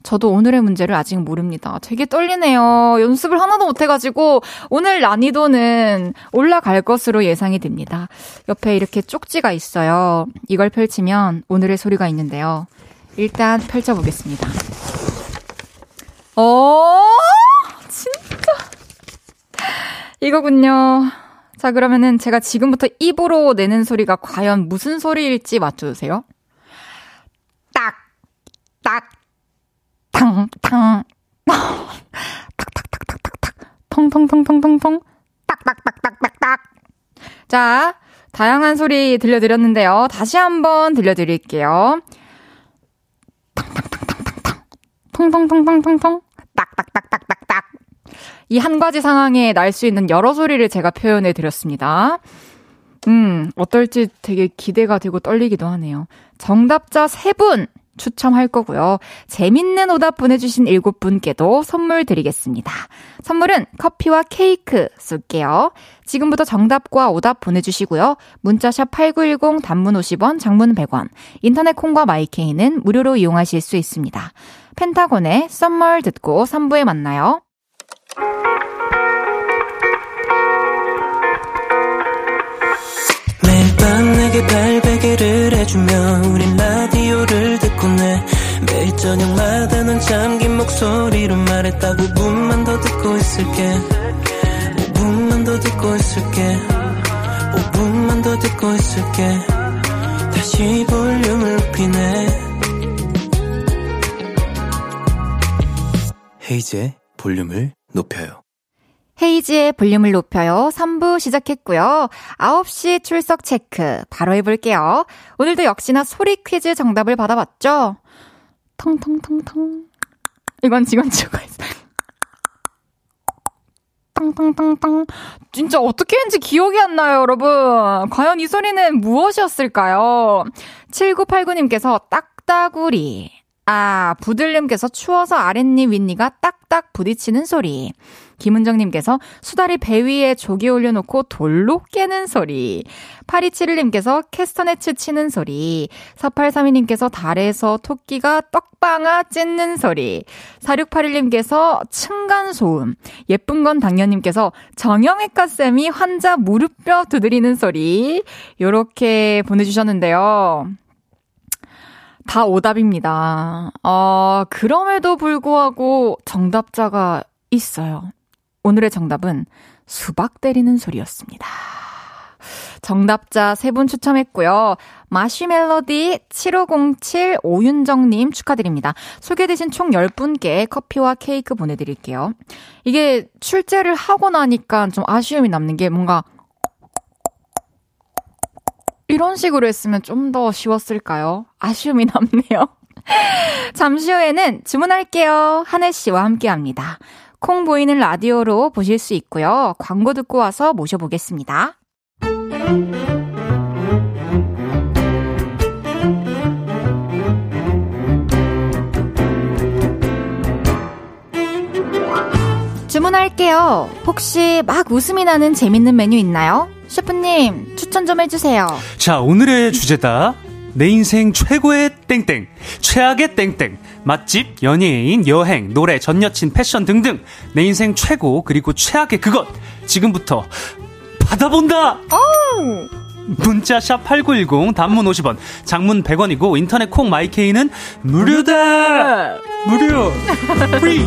Speaker 1: 저도 오늘의 문제를 아직 모릅니다. 되게 떨리네요. 연습을 하나도 못해가지고 오늘 난이도는 올라갈 것으로 예상이 됩니다. 옆에 이렇게 쪽지가 있어요. 이걸 펼치면 오늘의 소리가 있는데요. 일단 펼쳐보겠습니다. 어, 진짜. 이거군요. 자, 그러면은 제가 지금부터 입으로 내는 소리가 과연 무슨 소리일지 맞춰주세요. 딱, 딱, 탕, 탕, 탁탁 탁 탁 탁탁, 통통통통통통, 딱딱 딱 딱 딱 딱. 자, 다양한 소리 들려드렸는데요. 다시 한번 들려드릴게요. 탕탕탕탕탕탕. 통통통통통통. 딱딱딱딱딱딱. 이 한 가지 상황에 날 수 있는 여러 소리를 제가 표현해 드렸습니다. 음, 어떨지 되게 기대가 되고 떨리기도 하네요. 정답자 세분 추첨할 거고요. 재밌는 오답 보내주신 일곱 분께도 선물 드리겠습니다. 선물은 커피와 케이크 쏠게요. 지금부터 정답과 오답 보내주시고요. 문자샵 8910 단문 50원, 장문 100원, 인터넷 콩과 마이케이는 무료로 이용하실 수 있습니다. 펜타곤의 Summer 듣고 3부에 만나요.
Speaker 3: 매일 밤 내게 발베개를 해주며 우린 라디오를 내 매일 저녁마다 넌 잠긴 목소리로 말했다. 5분만 더 듣고 있을게. 5분만 더 듣고 있을게. 5분만 더 듣고 있을게. 다시 볼륨을 높이네.
Speaker 4: 헤이즈의 볼륨을 높여요.
Speaker 1: 헤이지의 볼륨을 높여요. 3부 시작했고요. 9시 출석 체크 바로 해볼게요. 오늘도 역시나 소리 퀴즈 정답을 받아봤죠? 텅텅텅텅. 이건 직원 추가 있어요. 텅텅텅텅. 진짜 어떻게 했는지 기억이 안 나요, 여러분. 과연 이 소리는 무엇이었을까요? 7989님께서 딱따구리. 아, 부들님께서 추워서 아랫니 윗니가 딱딱 부딪히는 소리. 김은정님께서 수다리 배 위에 조기 올려놓고 돌로 깨는 소리. 8271님께서 캐스터네츠 치는 소리. 4832님께서 달에서 토끼가 떡방아 찢는 소리. 4681님께서 층간소음. 예쁜 건 당연님께서 정형외과 쌤이 환자 무릎뼈 두드리는 소리. 요렇게 보내주셨는데요. 다 오답입니다. 어, 그럼에도 불구하고 정답자가 있어요. 오늘의 정답은 수박 때리는 소리였습니다. 정답자 세 분 추첨했고요. 마쉬멜로디 7507 오윤정님 축하드립니다. 소개되신 총 10분께 커피와 케이크 보내드릴게요. 이게 출제를 하고 나니까 좀 아쉬움이 남는 게 뭔가 이런 식으로 했으면 좀 더 쉬웠을까요? 아쉬움이 남네요. 잠시 후에는 주문할게요. 한혜 씨와 함께 합니다. 콩 보이는 라디오로 보실 수 있고요. 광고 듣고 와서 모셔보겠습니다. 주문할게요. 혹시 막 웃음이 나는 재밌는 메뉴 있나요? 셰프님, 추천 좀 해주세요.
Speaker 5: 자, 오늘의 주제다. 내 인생 최고의 땡땡, 최악의 땡땡, 맛집, 연예인, 여행, 노래, 전 여친, 패션 등등. 내 인생 최고, 그리고 최악의 그것. 지금부터 받아본다! 오! 문자 샵 8910, 단문 50원, 장문 100원이고, 인터넷 콩 마이케이는 무료다! 무료! Free!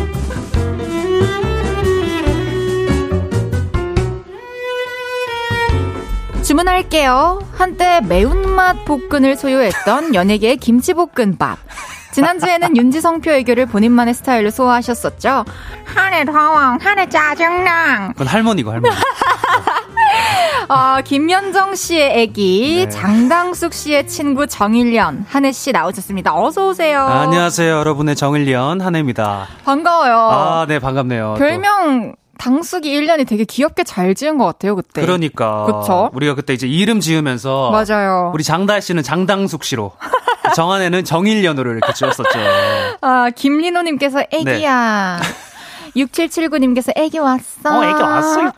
Speaker 1: 주문할게요. 한때 매운맛 볶은을 소유했던 연예계의 김치볶음밥. 지난주에는 윤지성표 애교를 본인만의 스타일로 소화하셨었죠. 한해 당황, 한해 짜증랑.
Speaker 5: 그건 할머니고, 할머니.
Speaker 1: 어, 김연정 씨의 애기, 네. 장당숙 씨의 친구 정일련, 한혜 씨 나오셨습니다. 어서오세요.
Speaker 5: 아, 안녕하세요. 여러분의 정일련, 한혜입니다.
Speaker 1: 반가워요.
Speaker 5: 아, 네, 반갑네요.
Speaker 1: 별명, 또. 당숙이 1년이 되게 귀엽게 잘 지은 것 같아요, 그때.
Speaker 5: 그러니까.
Speaker 1: 그쵸?
Speaker 5: 우리가 그때 이제 이름 지으면서.
Speaker 1: 맞아요.
Speaker 5: 우리 장다혜 씨는 장당숙 씨로. 정한에는 정일년으로 이렇게 지었었죠.
Speaker 1: 아, 김리노님께서 애기야. 네. 6779님께서 애기 왔어.
Speaker 5: 어, 애기 왔어.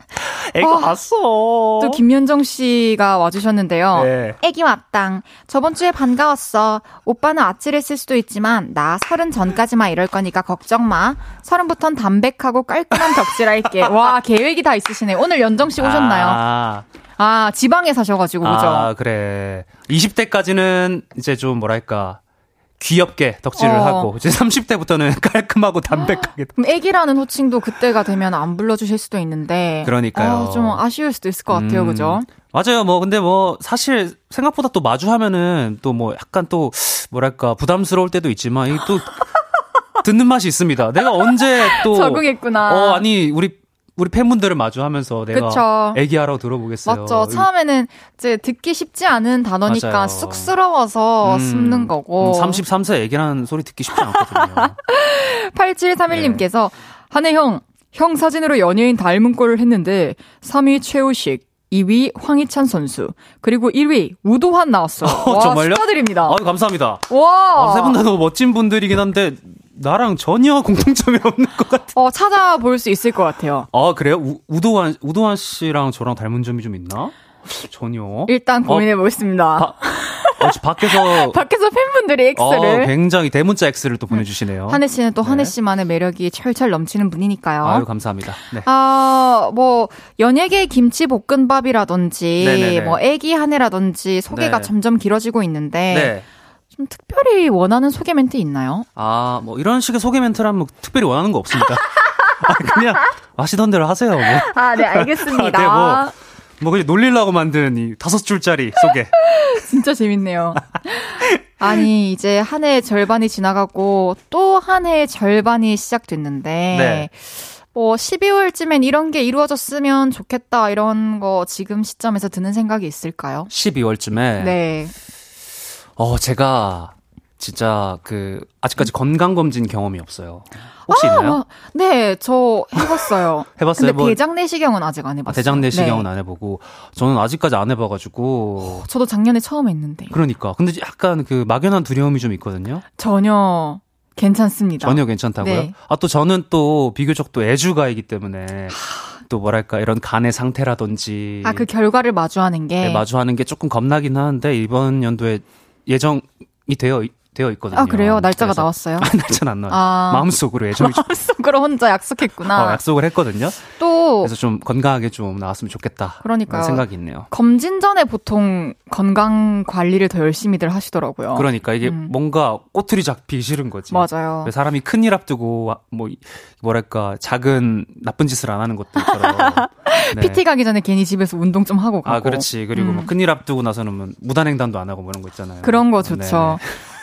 Speaker 5: 애기 어, 왔어.
Speaker 1: 또 김현정 씨가 와주셨는데요. 네. 애기 왔당. 저번 주에 반가웠어. 오빠는 아찔 했을 수도 있지만 나 서른 전까지만 이럴 거니까 걱정 마. 서른부턴 담백하고 깔끔한 덕질 할게. 와 계획이 다 있으시네. 오늘 연정 씨 오셨나요? 아. 아, 지방에 사셔가지고, 그죠?
Speaker 5: 아, 그래. 20대까지는 이제 좀 뭐랄까. 귀엽게 덕질을 어. 하고 이제 30대부터는 깔끔하고 담백하게.
Speaker 1: 그럼 애기라는 호칭도 그때가 되면 안 불러주실 수도 있는데.
Speaker 5: 그러니까요.
Speaker 1: 어, 좀 아쉬울 수도 있을 것 같아요, 음. 그죠?
Speaker 5: 맞아요. 뭐 근데 뭐 사실 생각보다 또 마주하면은 또 뭐 약간 또 뭐랄까 부담스러울 때도 있지만 이또 듣는 맛이 있습니다. 내가 언제 또
Speaker 1: 적응했구나.
Speaker 5: 어 아니 우리 우리 팬분들을 마주하면서 내가
Speaker 1: 그쵸.
Speaker 5: 애기하라고 들어보겠어요.
Speaker 1: 맞죠. 처음에는 이제 듣기 쉽지 않은 단어니까
Speaker 5: 맞아요.
Speaker 1: 쑥스러워서
Speaker 5: 음,
Speaker 1: 숨는 거고.
Speaker 5: 음, 33세 애기라는 소리 듣기 쉽지 않거든요.
Speaker 1: 8731님께서
Speaker 5: 네.
Speaker 2: 한혜 형, 형 사진으로 연예인 닮은 꼴을 했는데 3위 최우식, 2위 황희찬 선수, 그리고 1위 우도환 나왔어요.
Speaker 5: 어,
Speaker 2: 와,
Speaker 5: 정말요?
Speaker 2: 축하드립니다.
Speaker 5: 아유, 감사합니다.
Speaker 2: 와.
Speaker 5: 아, 세분 다 너무 멋진 분들이긴 한데 나랑 전혀 공통점이 없는 것 같아.
Speaker 2: 어, 찾아볼 수 있을 것 같아요.
Speaker 5: 아 그래요? 우, 우도환 우도환 씨랑 저랑 닮은 점이 좀 있나? 전혀.
Speaker 2: 일단 고민해 보겠습니다.
Speaker 5: 바- 어, 지- 밖에서
Speaker 2: 밖에서 팬분들이
Speaker 5: 어,
Speaker 2: X를
Speaker 5: 굉장히 대문자 X를 또 보내주시네요.
Speaker 1: 한혜 씨는 또 한혜
Speaker 5: 네.
Speaker 1: 씨만의 매력이 철철 넘치는 분이니까요.
Speaker 5: 아유 감사합니다. 네.
Speaker 1: 아, 뭐, 연예계 김치 볶음밥이라든지,
Speaker 5: 네네네.
Speaker 1: 뭐, 애기 한해라든지 소개가
Speaker 5: 네.
Speaker 1: 점점 길어지고 있는데,
Speaker 5: 네.
Speaker 1: 좀 특별히 원하는 소개 멘트 있나요?
Speaker 5: 아, 뭐 이런 식의 소개 멘트라면 뭐 특별히 원하는 거 없습니다. 아, 그냥 하시던 대로 하세요. 뭐,
Speaker 1: 아, 네, 알겠습니다.
Speaker 5: 네, 뭐. 뭐 그냥 놀리려고 만든 이 다섯 줄짜리 소개.
Speaker 1: 진짜 재밌네요. 아니, 이제 한해 절반이 지나가고, 또 한해 절반이 시작됐는데,
Speaker 5: 네.
Speaker 1: 뭐, 12월쯤엔 이런 게 이루어졌으면 좋겠다, 이런 거 지금 시점에서 드는 생각이 있을까요?
Speaker 5: 12월쯤에
Speaker 1: 네.
Speaker 5: 어, 제가 진짜 그 아직까지 건강 검진 경험이 없어요. 혹시 있나요?
Speaker 1: 아, 네, 저 해봤어요.
Speaker 5: 해봤어요?
Speaker 1: 근데
Speaker 5: 뭐-
Speaker 1: 대장 내시경은 아직 안
Speaker 5: 아,
Speaker 1: 해봤어요.
Speaker 5: 대장 내시경은
Speaker 1: 네.
Speaker 5: 안 해보고 저는 아직까지 안 해봐가지고
Speaker 1: 저도 작년에 처음 했는데
Speaker 5: 그러니까 근데 약간 그 막연한 두려움이 좀 있거든요.
Speaker 1: 전혀 괜찮습니다.
Speaker 5: 전혀 괜찮다고요?
Speaker 1: 네.
Speaker 5: 아또 저는 또 비교적 또 애주가이기 때문에 또 뭐랄까 이런 간의 상태라든지
Speaker 1: 아 그 결과를 마주하는 게
Speaker 5: 네, 마주하는 게 조금 겁나긴 하는데 이번 연도에 예정이 되어 되어 있거든요.
Speaker 1: 아 그래요? 날짜가
Speaker 5: 그래서-
Speaker 1: 나왔어요?
Speaker 5: 아, 날짜는 안 나와요.
Speaker 1: 아.
Speaker 5: 마음속으로 예정이 좀
Speaker 1: 마음속으로 혼자 약속했구나.
Speaker 5: 어, 약속을 했거든요.
Speaker 1: 또
Speaker 5: 그래서 좀 건강하게 좀 나왔으면 좋겠다.
Speaker 1: 그러니까요.
Speaker 5: 그런 생각이 있네요.
Speaker 1: 검진 전에 보통 건강 관리를 더 열심히들 하시더라고요.
Speaker 5: 그러니까 이게
Speaker 1: 음.
Speaker 5: 뭔가 꼬투리 잡기 싫은 거지.
Speaker 1: 맞아요.
Speaker 5: 왜 사람이 큰 일 앞두고 뭐 이- 뭐랄까 작은 나쁜 짓을 안 하는 것들처럼. 네.
Speaker 1: PT 가기 전에 괜히 집에서 운동 좀 하고 가고.
Speaker 5: 아 그렇지. 그리고
Speaker 1: 음.
Speaker 5: 뭐 큰일 앞두고 나서는 뭐 무단횡단도 안 하고 뭐 이런 거 있잖아요.
Speaker 1: 그런 거 좋죠.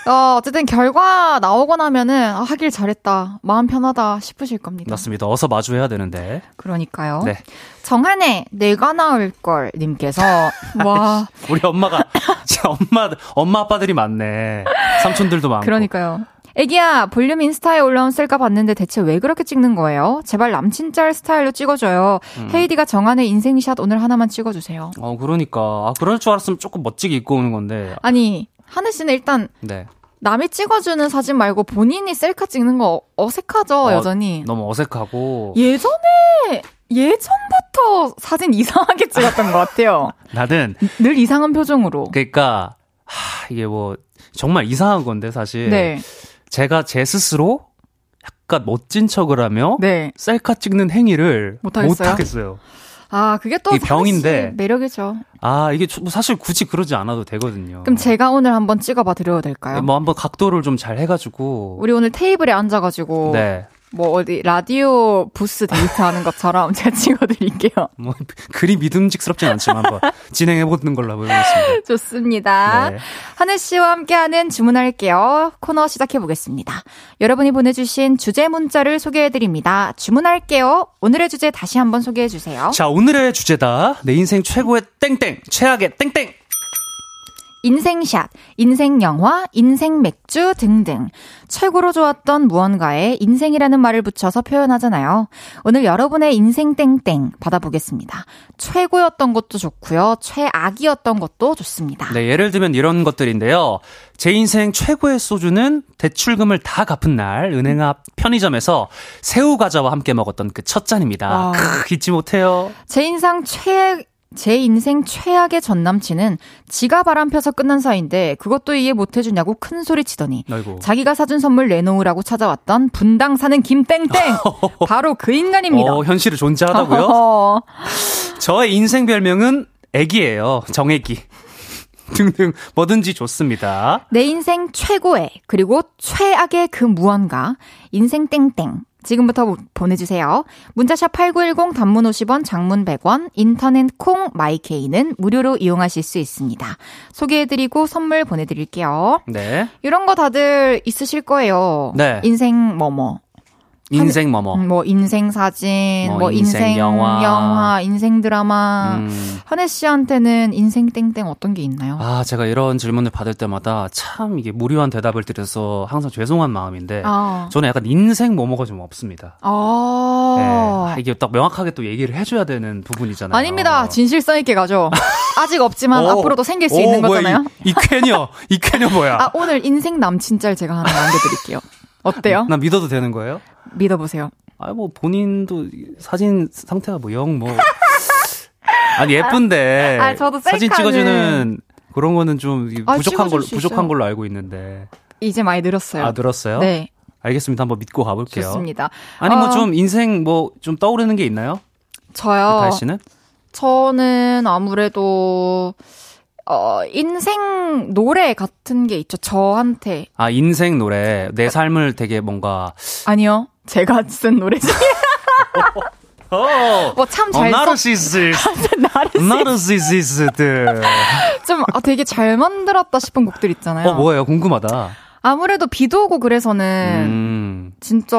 Speaker 1: 어, 어쨌든 결과 나오고 나면은 아, 하길 잘했다. 마음 편하다 싶으실
Speaker 5: 네.
Speaker 1: 겁니다.
Speaker 5: 맞습니다. 어서 마주해야 되는데.
Speaker 1: 그러니까요.
Speaker 5: 네.
Speaker 1: 정한의 내가 나을 걸 님께서 와
Speaker 5: 우리 엄마가 진짜 엄마 엄마 아빠들이 많네. 삼촌들도 많고.
Speaker 1: 그러니까요. 애기야 볼륨 인스타에 올라온 셀카 봤는데 대체 왜 그렇게 찍는 거예요? 제발 남친 짤 스타일로 찍어줘요.
Speaker 5: 음.
Speaker 1: 헤이디가 정한의 인생샷 오늘 하나만 찍어주세요.
Speaker 5: 어 그러니까 아 그럴 줄 알았으면 조금 멋지게 입고 오는 건데.
Speaker 1: 아니 하늘 씨는 일단
Speaker 5: 네.
Speaker 1: 남이 찍어주는 사진 말고 본인이 셀카 찍는 거 어색하죠
Speaker 5: 어,
Speaker 1: 여전히.
Speaker 5: 너무 어색하고
Speaker 1: 예전에 예전부터 사진 이상하게 찍었던 것 같아요.
Speaker 5: 나는
Speaker 1: 늘 이상한 표정으로.
Speaker 5: 그러니까 하, 이게 뭐 정말 이상한 건데 사실
Speaker 1: 네,
Speaker 5: 제가 제 스스로 약간 멋진 척을 하며
Speaker 1: 네.
Speaker 5: 셀카 찍는 행위를
Speaker 1: 못 하겠어요? 아 그게
Speaker 5: 또이 병인데.
Speaker 1: 매력이죠.
Speaker 5: 아 이게 뭐 사실 굳이 그러지 않아도 되거든요.
Speaker 1: 그럼 제가 오늘 한번 찍어봐 드려도 될까요?
Speaker 5: 뭐 한번 각도를 좀 잘 해가지고
Speaker 1: 우리 오늘 테이블에 앉아가지고
Speaker 5: 네.
Speaker 1: 뭐 어디 라디오 부스 데이트 하는 것처럼 제가 찍어드릴게요.
Speaker 5: 뭐 그리 믿음직스럽진 않지만 한번 진행해보는 걸로 해보겠습니다.
Speaker 1: 좋습니다.
Speaker 5: 네.
Speaker 1: 하늘 씨와 함께하는 주문할게요. 코너 시작해 보겠습니다. 여러분이 보내주신 주제 문자를 소개해드립니다. 주문할게요. 오늘의 주제 다시 한번 소개해 주세요.
Speaker 5: 자 오늘의 주제다. 내 인생 최고의 땡땡 최악의 땡땡.
Speaker 1: 인생샷, 인생 영화, 인생 맥주 등등. 최고로 좋았던 무언가에 인생이라는 말을 붙여서 표현하잖아요. 오늘 여러분의 인생 땡땡 받아보겠습니다. 최고였던 것도 좋고요. 최악이었던 것도 좋습니다.
Speaker 5: 네 예를 들면 이런 것들인데요. 제 인생 최고의 소주는 대출금을 다 갚은 날 은행 앞 편의점에서 새우 과자와 함께 먹었던 그 첫 잔입니다.
Speaker 1: 와.
Speaker 5: 크, 잊지 못해요.
Speaker 1: 제 인상 최, 제 인생 최악의 전 남친은 지가 바람 펴서 끝난 사이인데 그것도 이해 못 해주냐고 큰 소리 치더니
Speaker 5: 아이고.
Speaker 1: 자기가 사준 선물 내놓으라고 찾아왔던 분당 사는 김땡땡 바로 그 인간입니다.
Speaker 5: 어, 현실을 존재하다고요? 저의 인생 별명은 애기예요. 정애기. 등등 뭐든지 좋습니다.
Speaker 1: 내 인생 최고의 그리고 최악의 그 무언가 인생 땡땡 지금부터 보- 보내주세요. 문자샵 8910 단문 50원 장문 100원 인터넷 콩 마이케이는 무료로 이용하실 수 있습니다. 소개해드리고 선물 보내드릴게요.
Speaker 5: 네.
Speaker 1: 이런 거 다들 있으실 거예요.
Speaker 5: 네.
Speaker 1: 인생 뭐뭐
Speaker 5: 인생 뭐뭐.
Speaker 1: 음, 뭐 인생 사진,
Speaker 5: 뭐
Speaker 1: 뭐,
Speaker 5: 인생
Speaker 1: 인생,
Speaker 5: 영화.
Speaker 1: 영화. 인생 드라마.
Speaker 5: 음.
Speaker 1: 한혜 씨한테는 인생 땡땡 어떤 게 있나요?
Speaker 5: 아, 제가 이런 질문을 받을 때마다 참 이게 무료한 대답을 드려서 항상 죄송한 마음인데
Speaker 1: 아.
Speaker 5: 저는 약간 인생 뭐뭐가 좀 없습니다.
Speaker 1: 아.
Speaker 5: 네. 아, 이게 딱 명확하게 또 얘기를 해줘야 되는 부분이잖아요.
Speaker 1: 아닙니다. 진실성 있게 가죠. 아직 없지만
Speaker 5: 오.
Speaker 1: 앞으로도 생길 수
Speaker 5: 오,
Speaker 1: 있는 거잖아요.
Speaker 5: 이, 이 쾌녀, 이 쾌녀 뭐야?
Speaker 1: 아, 오늘 인생 남친 짤 제가 하나 남겨드릴게요. 어때요?
Speaker 5: 나 믿어도 되는 거예요?
Speaker 1: 믿어보세요.
Speaker 5: 아, 뭐 본인도 사진 상태가 뭐 영 뭐. 아니 예쁜데
Speaker 1: 아, 저도
Speaker 5: 사진
Speaker 1: 셀카는-
Speaker 5: 찍어주는 그런 거는 좀
Speaker 1: 아,
Speaker 5: 부족한 걸로
Speaker 1: 수
Speaker 5: 부족한. 걸로 알고 있는데.
Speaker 1: 이제 많이 늘었어요.
Speaker 5: 아 늘었어요?
Speaker 1: 네,
Speaker 5: 알겠습니다. 한번 믿고 가볼게요.
Speaker 1: 좋습니다.
Speaker 5: 아니 뭐
Speaker 1: 어,
Speaker 5: 좀 인생 뭐 좀 떠오르는 게 있나요?
Speaker 1: 저요.
Speaker 5: 다혜 씨는?
Speaker 1: 저는 아무래도 어 인생 노래 같은 게 있죠. 저한테
Speaker 5: 아 인생 노래 내 삶을 되게 뭔가
Speaker 1: 아니요. 제가 쓴 노래 중에
Speaker 5: 어,
Speaker 1: 뭐참 어잘 썼.
Speaker 5: 나르시스 나르시시스트
Speaker 1: 좀 아, 되게 잘 만들었다 싶은 곡들 있잖아요.
Speaker 5: 어 뭐예요 궁금하다.
Speaker 1: 아무래도 비도 오고 그래서는
Speaker 5: 음.
Speaker 1: 진짜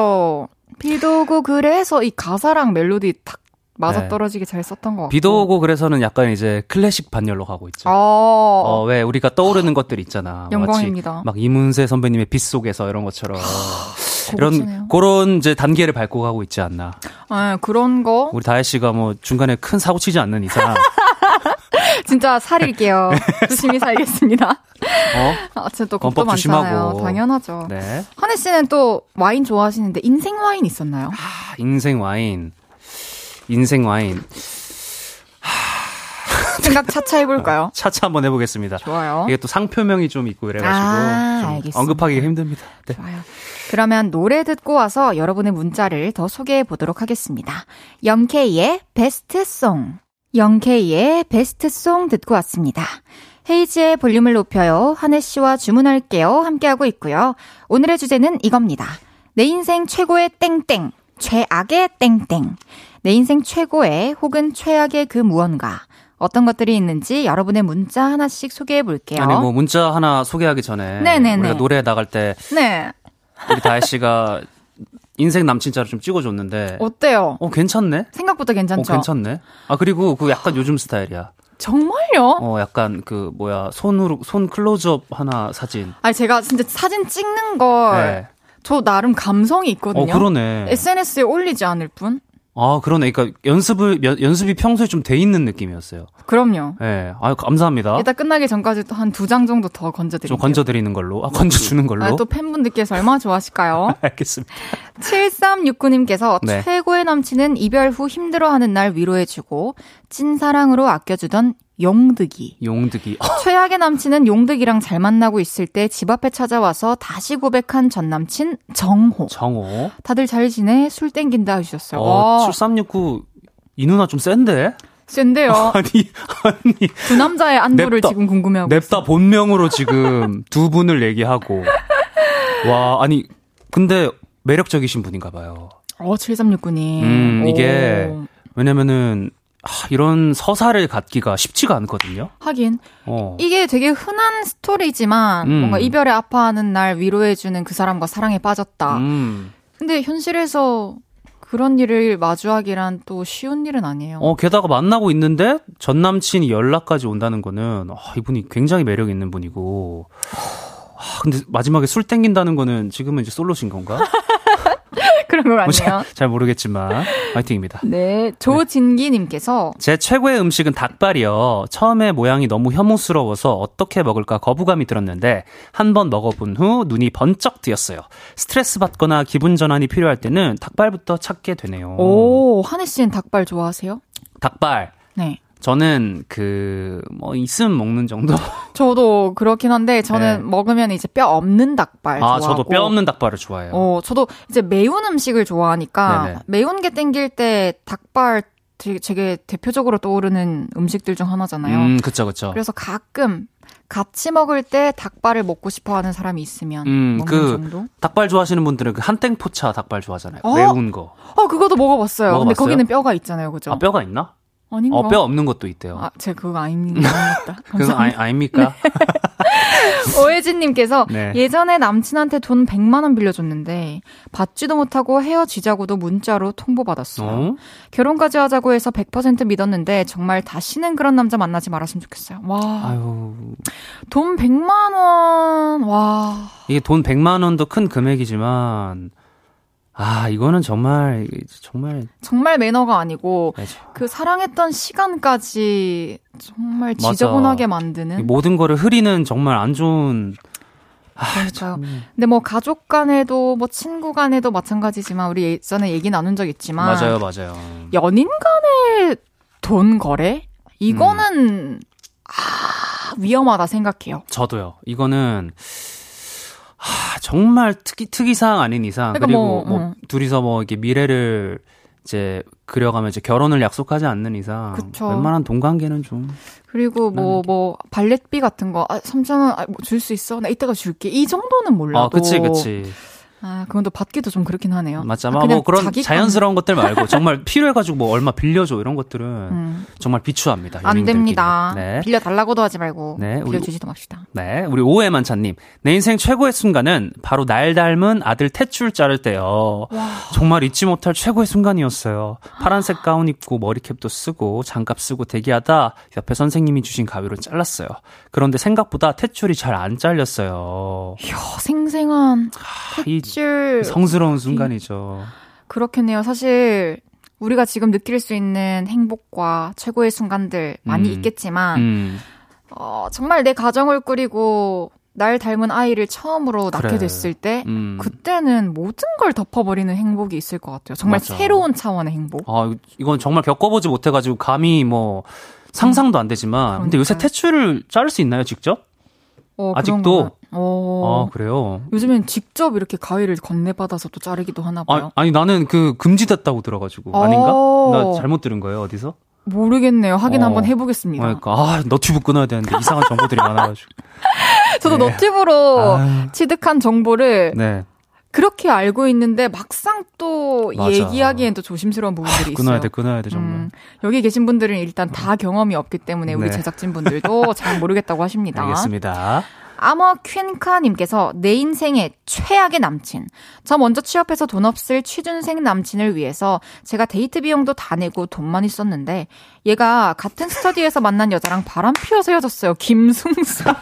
Speaker 1: 비도 오고 그래서 이 가사랑 멜로디 딱 맞아
Speaker 5: 네.
Speaker 1: 떨어지게 잘 썼던 것 같고.
Speaker 5: 비도 오고 그래서는 약간 이제 클래식 반열로 가고 있죠.
Speaker 1: 어,
Speaker 5: 어, 왜 우리가 떠오르는 것들 있잖아.
Speaker 1: 영광입니다.
Speaker 5: 마치 막 이문세 선배님의 빛 속에서 이런 것처럼 이런
Speaker 1: 고급지네요.
Speaker 5: 그런 이제 단계를 밟고 가고 있지 않나.
Speaker 1: 네, 그런 거
Speaker 5: 우리 다혜 씨가 뭐 중간에 큰 사고 치지 않는 이상
Speaker 1: 진짜 살릴게요. 조심히 살겠습니다.
Speaker 5: 어?
Speaker 1: 아, 진짜 또 겁도 많잖아요.
Speaker 5: 조심하고.
Speaker 1: 당연하죠.
Speaker 5: 네.
Speaker 1: 한혜 씨는 또 와인 좋아하시는데 인생 와인 있었나요?
Speaker 5: 아, 인생 와인. 인생 와인.
Speaker 1: 생각 차차 해볼까요?
Speaker 5: 차차 한번 해보겠습니다.
Speaker 1: 좋아요.
Speaker 5: 이게 또 상표명이 좀 있고 이래가지고
Speaker 1: 아,
Speaker 5: 좀
Speaker 1: 알겠습니다.
Speaker 5: 언급하기가 힘듭니다. 네.
Speaker 1: 좋아요. 그러면 노래 듣고 와서 여러분의 문자를 더 소개해 보도록 하겠습니다. 영케이의 베스트송. 영케이의 베스트송 듣고 왔습니다. 헤이지의 볼륨을 높여요. 한혜 씨와 주문할게요. 함께하고 있고요. 오늘의 주제는 이겁니다. 내 인생 최고의 땡땡, 최악의 땡땡. 내 인생 최고의 혹은 최악의 그 무언가. 어떤 것들이 있는지 여러분의 문자 하나씩 소개해 볼게요.
Speaker 5: 아니 뭐 문자 하나 소개하기 전에
Speaker 1: 네네네.
Speaker 5: 우리가 노래 나갈 때
Speaker 1: 네.
Speaker 5: 우리 다혜 씨가 인생 남친자를 좀 찍어줬는데
Speaker 1: 어때요?
Speaker 5: 어 괜찮네.
Speaker 1: 생각보다 괜찮죠?
Speaker 5: 어 괜찮네. 아 그리고 그 약간 요즘 스타일이야.
Speaker 1: 정말요?
Speaker 5: 어 약간 그 뭐야 손으로 손 클로즈업 하나 사진.
Speaker 1: 아니 제가 진짜 사진 찍는 걸저
Speaker 5: 네.
Speaker 1: 나름 감성이 있거든요.
Speaker 5: 어 그러네.
Speaker 1: SNS에 올리지 않을 뿐.
Speaker 5: 아 그러네. 그러니까 연습을 연- 연습이 평소에 좀 돼 있는 느낌이었어요.
Speaker 1: 그럼요.
Speaker 5: 예. 아 감사합니다.
Speaker 1: 이따 끝나기 전까지 또한두 장 정도 더 건져 드릴게요.
Speaker 5: 좀 건져 드리는 걸로. 아 건져 주는 걸로.
Speaker 1: 아, 또 팬분들께서 얼마나 좋아하실까요?
Speaker 5: 알겠습니다.
Speaker 1: 7369님께서
Speaker 5: 네.
Speaker 1: 최고의 남친은 이별 후 힘들어하는 날 위로해 주고 찐사랑으로 아껴주던 용득이.
Speaker 5: 용득이. 어,
Speaker 1: 최악의 남친은 용득이랑 잘 만나고 있을 때 집 앞에 찾아와서 다시 고백한 전 남친 정호.
Speaker 5: 정호.
Speaker 1: 다들 잘 지내? 술 땡긴다 해주셨어요.
Speaker 5: 어,
Speaker 1: 와,
Speaker 5: 7369. 이 누나 좀 센데?
Speaker 1: 센데요.
Speaker 5: 아니, 아니.
Speaker 1: 두 남자의 안부를
Speaker 5: 냅다-
Speaker 1: 지금 궁금해하고
Speaker 5: 냅다 본명으로 지금 두 분을 얘기하고. 와, 아니, 근데 매력적이신 분인가 봐요.
Speaker 1: 어, 7369님.
Speaker 5: 음, 이게, 왜냐면은, 아, 이런 서사를 갖기가 쉽지가 않거든요.
Speaker 1: 하긴
Speaker 5: 어.
Speaker 1: 이게 되게 흔한 스토리지만
Speaker 5: 음.
Speaker 1: 뭔가 이별에 아파하는 날 위로해주는 그 사람과 사랑에 빠졌다.
Speaker 5: 음.
Speaker 1: 근데 현실에서 그런 일을 마주하기란 또 쉬운 일은 아니에요.
Speaker 5: 어, 게다가 만나고 있는데 전 남친이 연락까지 온다는 거는 아, 이분이 굉장히 매력 있는 분이고. 아, 근데 마지막에 술 땡긴다는 거는 지금은 이제 솔로신 건가?
Speaker 1: 그런
Speaker 5: 거뭐
Speaker 1: 같네요.
Speaker 5: 잘, 잘 모르겠지만 화이팅입니다.
Speaker 1: 네, 조진기님께서
Speaker 5: 제 최고의 음식은 닭발이요. 처음에 모양이 너무 혐오스러워서 어떻게 먹을까 거부감이 들었는데 한 번 먹어본 후 눈이 번쩍 뜨였어요. 스트레스 받거나 기분 전환이 필요할 때는 닭발부터 찾게 되네요.
Speaker 1: 오 한혜 씨는 닭발 좋아하세요?
Speaker 5: 닭발.
Speaker 1: 네.
Speaker 5: 저는 그 뭐 있으면 먹는 정도.
Speaker 1: 저도 그렇긴 한데 저는
Speaker 5: 네.
Speaker 1: 먹으면 이제 뼈 없는 닭발
Speaker 5: 아,
Speaker 1: 좋아하고.
Speaker 5: 저도 뼈 없는 닭발을 좋아해요.
Speaker 1: 어, 저도 이제 매운 음식을 좋아하니까
Speaker 5: 네네.
Speaker 1: 매운 게 땡길 때 닭발 되게, 되게 대표적으로 떠오르는 음식들 중 하나잖아요.
Speaker 5: 음, 그쵸, 그쵸.
Speaker 1: 그래서 가끔 같이 먹을 때 닭발을 먹고 싶어 하는 사람이 있으면
Speaker 5: 음,
Speaker 1: 먹는
Speaker 5: 그
Speaker 1: 정도?
Speaker 5: 닭발 좋아하시는 분들은 그 한땡포차 닭발 좋아하잖아요.
Speaker 1: 어?
Speaker 5: 매운 거.
Speaker 1: 어, 그것도 먹어봤어요. 근데
Speaker 5: 먹어봤어요?
Speaker 1: 거기는 뼈가 있잖아요. 그죠?
Speaker 5: 아, 뼈가 있나?
Speaker 1: 아닌가?
Speaker 5: 어, 뼈 없는 것도 있대요.
Speaker 1: 아, 제가 그거 아닙니다.
Speaker 5: 그건 아니, 아닙니까?
Speaker 1: 오혜진님께서
Speaker 5: 네.
Speaker 1: 예전에 남친한테 돈 100만 원 빌려줬는데 받지도 못하고 헤어지자고도 문자로 통보받았어요.
Speaker 5: 어?
Speaker 1: 결혼까지 하자고 해서 100% 믿었는데 정말 다시는 그런 남자 만나지 말았으면 좋겠어요. 와,
Speaker 5: 아유.
Speaker 1: 돈 100만 원, 와.
Speaker 5: 이게 돈 100만 원도 큰 금액이지만 아, 이거는 정말 정말
Speaker 1: 정말 매너가 아니고
Speaker 5: 맞아.
Speaker 1: 그 사랑했던 시간까지 정말
Speaker 5: 맞아.
Speaker 1: 지저분하게
Speaker 5: 이
Speaker 1: 만드는
Speaker 5: 모든 거를 흐리는 정말 안 좋은
Speaker 1: 그러니까요. 근데 뭐 가족 간에도 뭐 친구 간에도 마찬가지지만 우리 예전에 얘기 나눈 적 있지만
Speaker 5: 맞아요, 맞아요.
Speaker 1: 연인 간의 돈 거래 이거는 아 위험하다 생각해요.
Speaker 5: 저도요. 이거는 하, 정말 특이 특이사항 아닌 이상
Speaker 1: 그러니까
Speaker 5: 그리고
Speaker 1: 뭐,
Speaker 5: 뭐,
Speaker 1: 음.
Speaker 5: 둘이서 뭐 이렇게 미래를 이제 그려가면 이제 결혼을 약속하지 않는 이상
Speaker 1: 그쵸.
Speaker 5: 웬만한 돈 관계는 좀
Speaker 1: 그리고 뭐뭐 발렛비 같은 거 아, 3천 원줄 수 있어? 나 이따가 줄게. 이 정도는 몰라도
Speaker 5: 아, 그치, 그치.
Speaker 1: 아, 그건 또 받기도 좀 그렇긴 하네요.
Speaker 5: 맞아.
Speaker 1: 아,
Speaker 5: 뭐, 뭐 그런 자연스러운 것들 말고 정말 필요해가지고 뭐 얼마 빌려줘 이런 것들은
Speaker 1: 음.
Speaker 5: 정말 비추합니다.
Speaker 1: 안. 됩니다.
Speaker 5: 네.
Speaker 1: 빌려 달라고도 하지 말고
Speaker 5: 네, 우리-
Speaker 1: 빌려주지도 맙시다.
Speaker 5: 네, 우리 오해만차님. 내 인생 최고의 순간은 바로 날 닮은 아들 탯줄 자를 때요. 정말 잊지 못할 최고의 순간이었어요. 파란색 가운 입고 머리캡도 쓰고 장갑 쓰고 대기하다 옆에 선생님이 주신 가위로 잘랐어요. 그런데 생각보다 탯줄이 잘 안 잘렸어요.
Speaker 1: 이야, 생생한
Speaker 5: 아, 이
Speaker 1: 줄
Speaker 5: 성스러운 순간이죠.
Speaker 1: 그렇겠네요. 사실 우리가 지금 느낄 수 있는 행복과 최고의 순간들 많이
Speaker 5: 음.
Speaker 1: 있겠지만
Speaker 5: 음,
Speaker 1: 어, 정말 내 가정을 꾸리고 날 닮은 아이를 처음으로 낳게
Speaker 5: 그래.
Speaker 1: 됐을 때
Speaker 5: 음.
Speaker 1: 그때는 모든 걸 덮어버리는 행복이 있을 것 같아요. 정말
Speaker 5: 맞아.
Speaker 1: 새로운 차원의 행복.
Speaker 5: 아, 이건 정말 겪어보지 못해가지고 감히 뭐 상상도 안 되지만. 근데 요새
Speaker 1: 그러니까요.
Speaker 5: 탯줄을 자를 수 있나요, 직접?
Speaker 1: 어,
Speaker 5: 아직도?
Speaker 1: 어,
Speaker 5: 아, 그래요?
Speaker 1: 요즘엔 직접 이렇게 가위를 건네받아서 또 자르기도 하나 봐요.
Speaker 5: 아, 아니 나는 그 금지됐다고 들어가지고
Speaker 1: 어.
Speaker 5: 아닌가? 나 잘못 들은 거예요 어디서?
Speaker 1: 모르겠네요. 확인
Speaker 5: 어.
Speaker 1: 한번 해보겠습니다.
Speaker 5: 그러니까 아 너튜브 끊어야 되는데 이상한 정보들이 많아가지고.
Speaker 1: 저도 너튜브로
Speaker 5: 아유.
Speaker 1: 취득한 정보를
Speaker 5: 네,
Speaker 1: 그렇게 알고 있는데 막상 또
Speaker 5: 맞아.
Speaker 1: 얘기하기엔 또 조심스러운 부분들이 있어요.
Speaker 5: 끊어야 돼, 끊어야 돼 정말.
Speaker 1: 음, 여기 계신 분들은 일단 다 경험이 없기 때문에 우리
Speaker 5: 네.
Speaker 1: 제작진 분들도 잘 모르겠다고 하십니다.
Speaker 5: 알겠습니다.
Speaker 1: 아머 퀸카님께서 내 인생의 최악의 남친. 저 먼저 취업해서 돈 없을 취준생 남친을 위해서 제가 데이트 비용도 다 내고 돈 많이 썼는데 얘가 같은 스터디에서 만난 여자랑 바람 피워서 헤어졌어요. 김승수.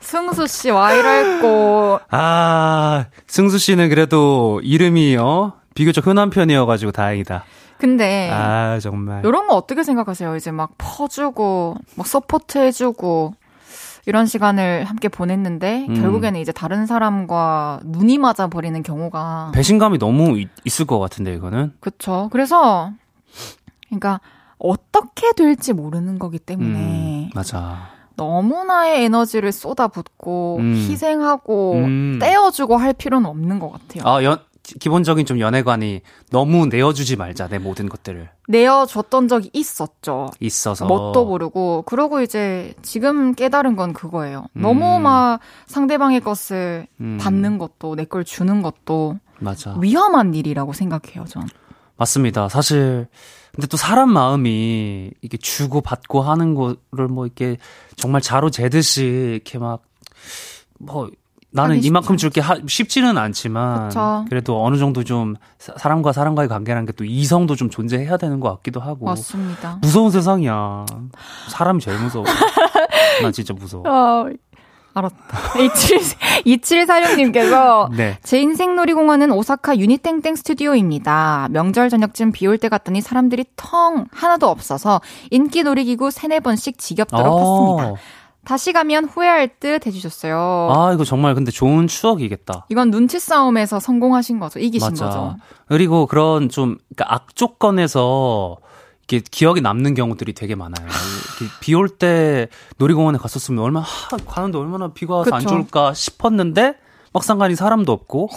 Speaker 1: 승수 씨 와 이럴꼬.
Speaker 5: 아 승수 씨는 그래도 이름이 어 비교적 흔한 편이어가지고 다행이다.
Speaker 1: 근데
Speaker 5: 아 정말.
Speaker 1: 이런 거 어떻게 생각하세요? 이제 막 퍼주고, 막 support 해주고, 이런 시간을 함께 보냈는데,
Speaker 5: 음.
Speaker 1: 결국에는 이제 다른 사람과 눈이 맞아 버리는 경우가.
Speaker 5: 배신감이 너무 있- 있을 것 같은데 이거는.
Speaker 1: 그쵸. 그래서, 그러니까, 어떻게 될지 모르는 거기 때문에,
Speaker 5: 음, 맞아.
Speaker 1: 너무나의 에너지를 쏟아붓고,
Speaker 5: 음.
Speaker 1: 희생하고,
Speaker 5: 음.
Speaker 1: 떼어주고 할 필요는 없는 것 같아요.
Speaker 5: 아, 연, 기본적인 좀 연애관이 너무 내어주지 말자, 내 모든 것들을.
Speaker 1: 내어줬던 적이 있었죠.
Speaker 5: 있어서.
Speaker 1: 뭣도 모르고 그러고 이제 지금 깨달은 건 그거예요.
Speaker 5: 음.
Speaker 1: 너무 막 상대방의 것을
Speaker 5: 음,
Speaker 1: 받는 것도 내 걸 주는 것도
Speaker 5: 맞아.
Speaker 1: 위험한 일이라고 생각해요, 전.
Speaker 5: 맞습니다. 사실, 근데 또 사람 마음이 이게 주고 받고 하는 거를 뭐 이렇게 정말 자로 재듯이 이렇게 막, 뭐, 나는 이만큼 줄게 하, 쉽지는 않지만,
Speaker 1: 그쵸.
Speaker 5: 그래도 어느 정도 좀 사- 사람과 사람과의 관계라는 게 또 이성도 좀 존재해야 되는 것 같기도 하고.
Speaker 1: 맞습니다.
Speaker 5: 무서운 세상이야. 사람이 제일 무서워. 나 진짜 무서워.
Speaker 1: 아, 알았다. 27, 2746님께서
Speaker 5: 네.
Speaker 1: 제 인생 놀이공원은 오사카 유니땡땡 스튜디오입니다. 명절 저녁쯤 비 올 때 갔더니 사람들이 텅 하나도 없어서 인기 놀이기구 세네 번씩 지겹도록
Speaker 5: 어.
Speaker 1: 했습니다. 다시 가면 후회할 듯 해주셨어요.
Speaker 5: 아, 이거 정말 근데 좋은 추억이겠다.
Speaker 1: 이건 눈치 싸움에서 성공하신 거죠. 이기신
Speaker 5: 맞아.
Speaker 1: 거죠.
Speaker 5: 그리고 그런 좀 그러니까 악조건에서 이렇게 기억에 남는 경우들이 되게 많아요. 비 올 때 놀이공원에 갔었으면 얼마나 하, 가는데 얼마나 비가 와서 안
Speaker 1: 그쵸.
Speaker 5: 좋을까 싶었는데 막상 가니 사람도 없고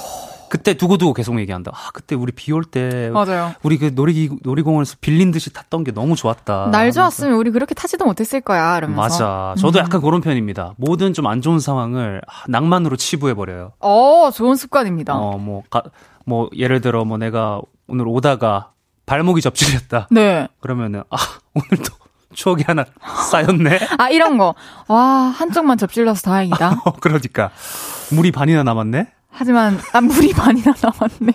Speaker 5: 그때 두고두고 계속 얘기한다. 아, 그때 우리 비 올 때
Speaker 1: 맞아요.
Speaker 5: 우리 그 놀이 놀이공원에서 빌린 듯이 탔던 게 너무 좋았다.
Speaker 1: 날 좋았으면 우리 그렇게 타지도 못했을 거야. 이러면서.
Speaker 5: 맞아. 저도
Speaker 1: 음.
Speaker 5: 약간 그런 편입니다. 모든 좀 안 좋은 상황을 아, 낭만으로 치부해 버려요.
Speaker 1: 어, 좋은 습관입니다.
Speaker 5: 어, 뭐, 가, 뭐, 예를 들어, 뭐, 내가 오늘 오다가 발목이 접질렸다.
Speaker 1: 네.
Speaker 5: 그러면은 아 오늘도 추억이 하나 쌓였네.
Speaker 1: 아, 이런 거. 와, 한쪽만 접질러서 다행이다.
Speaker 5: 어, 그러니까 물이 반이나 남았네.
Speaker 1: 하지만, 아, 물이 반이나 남았네.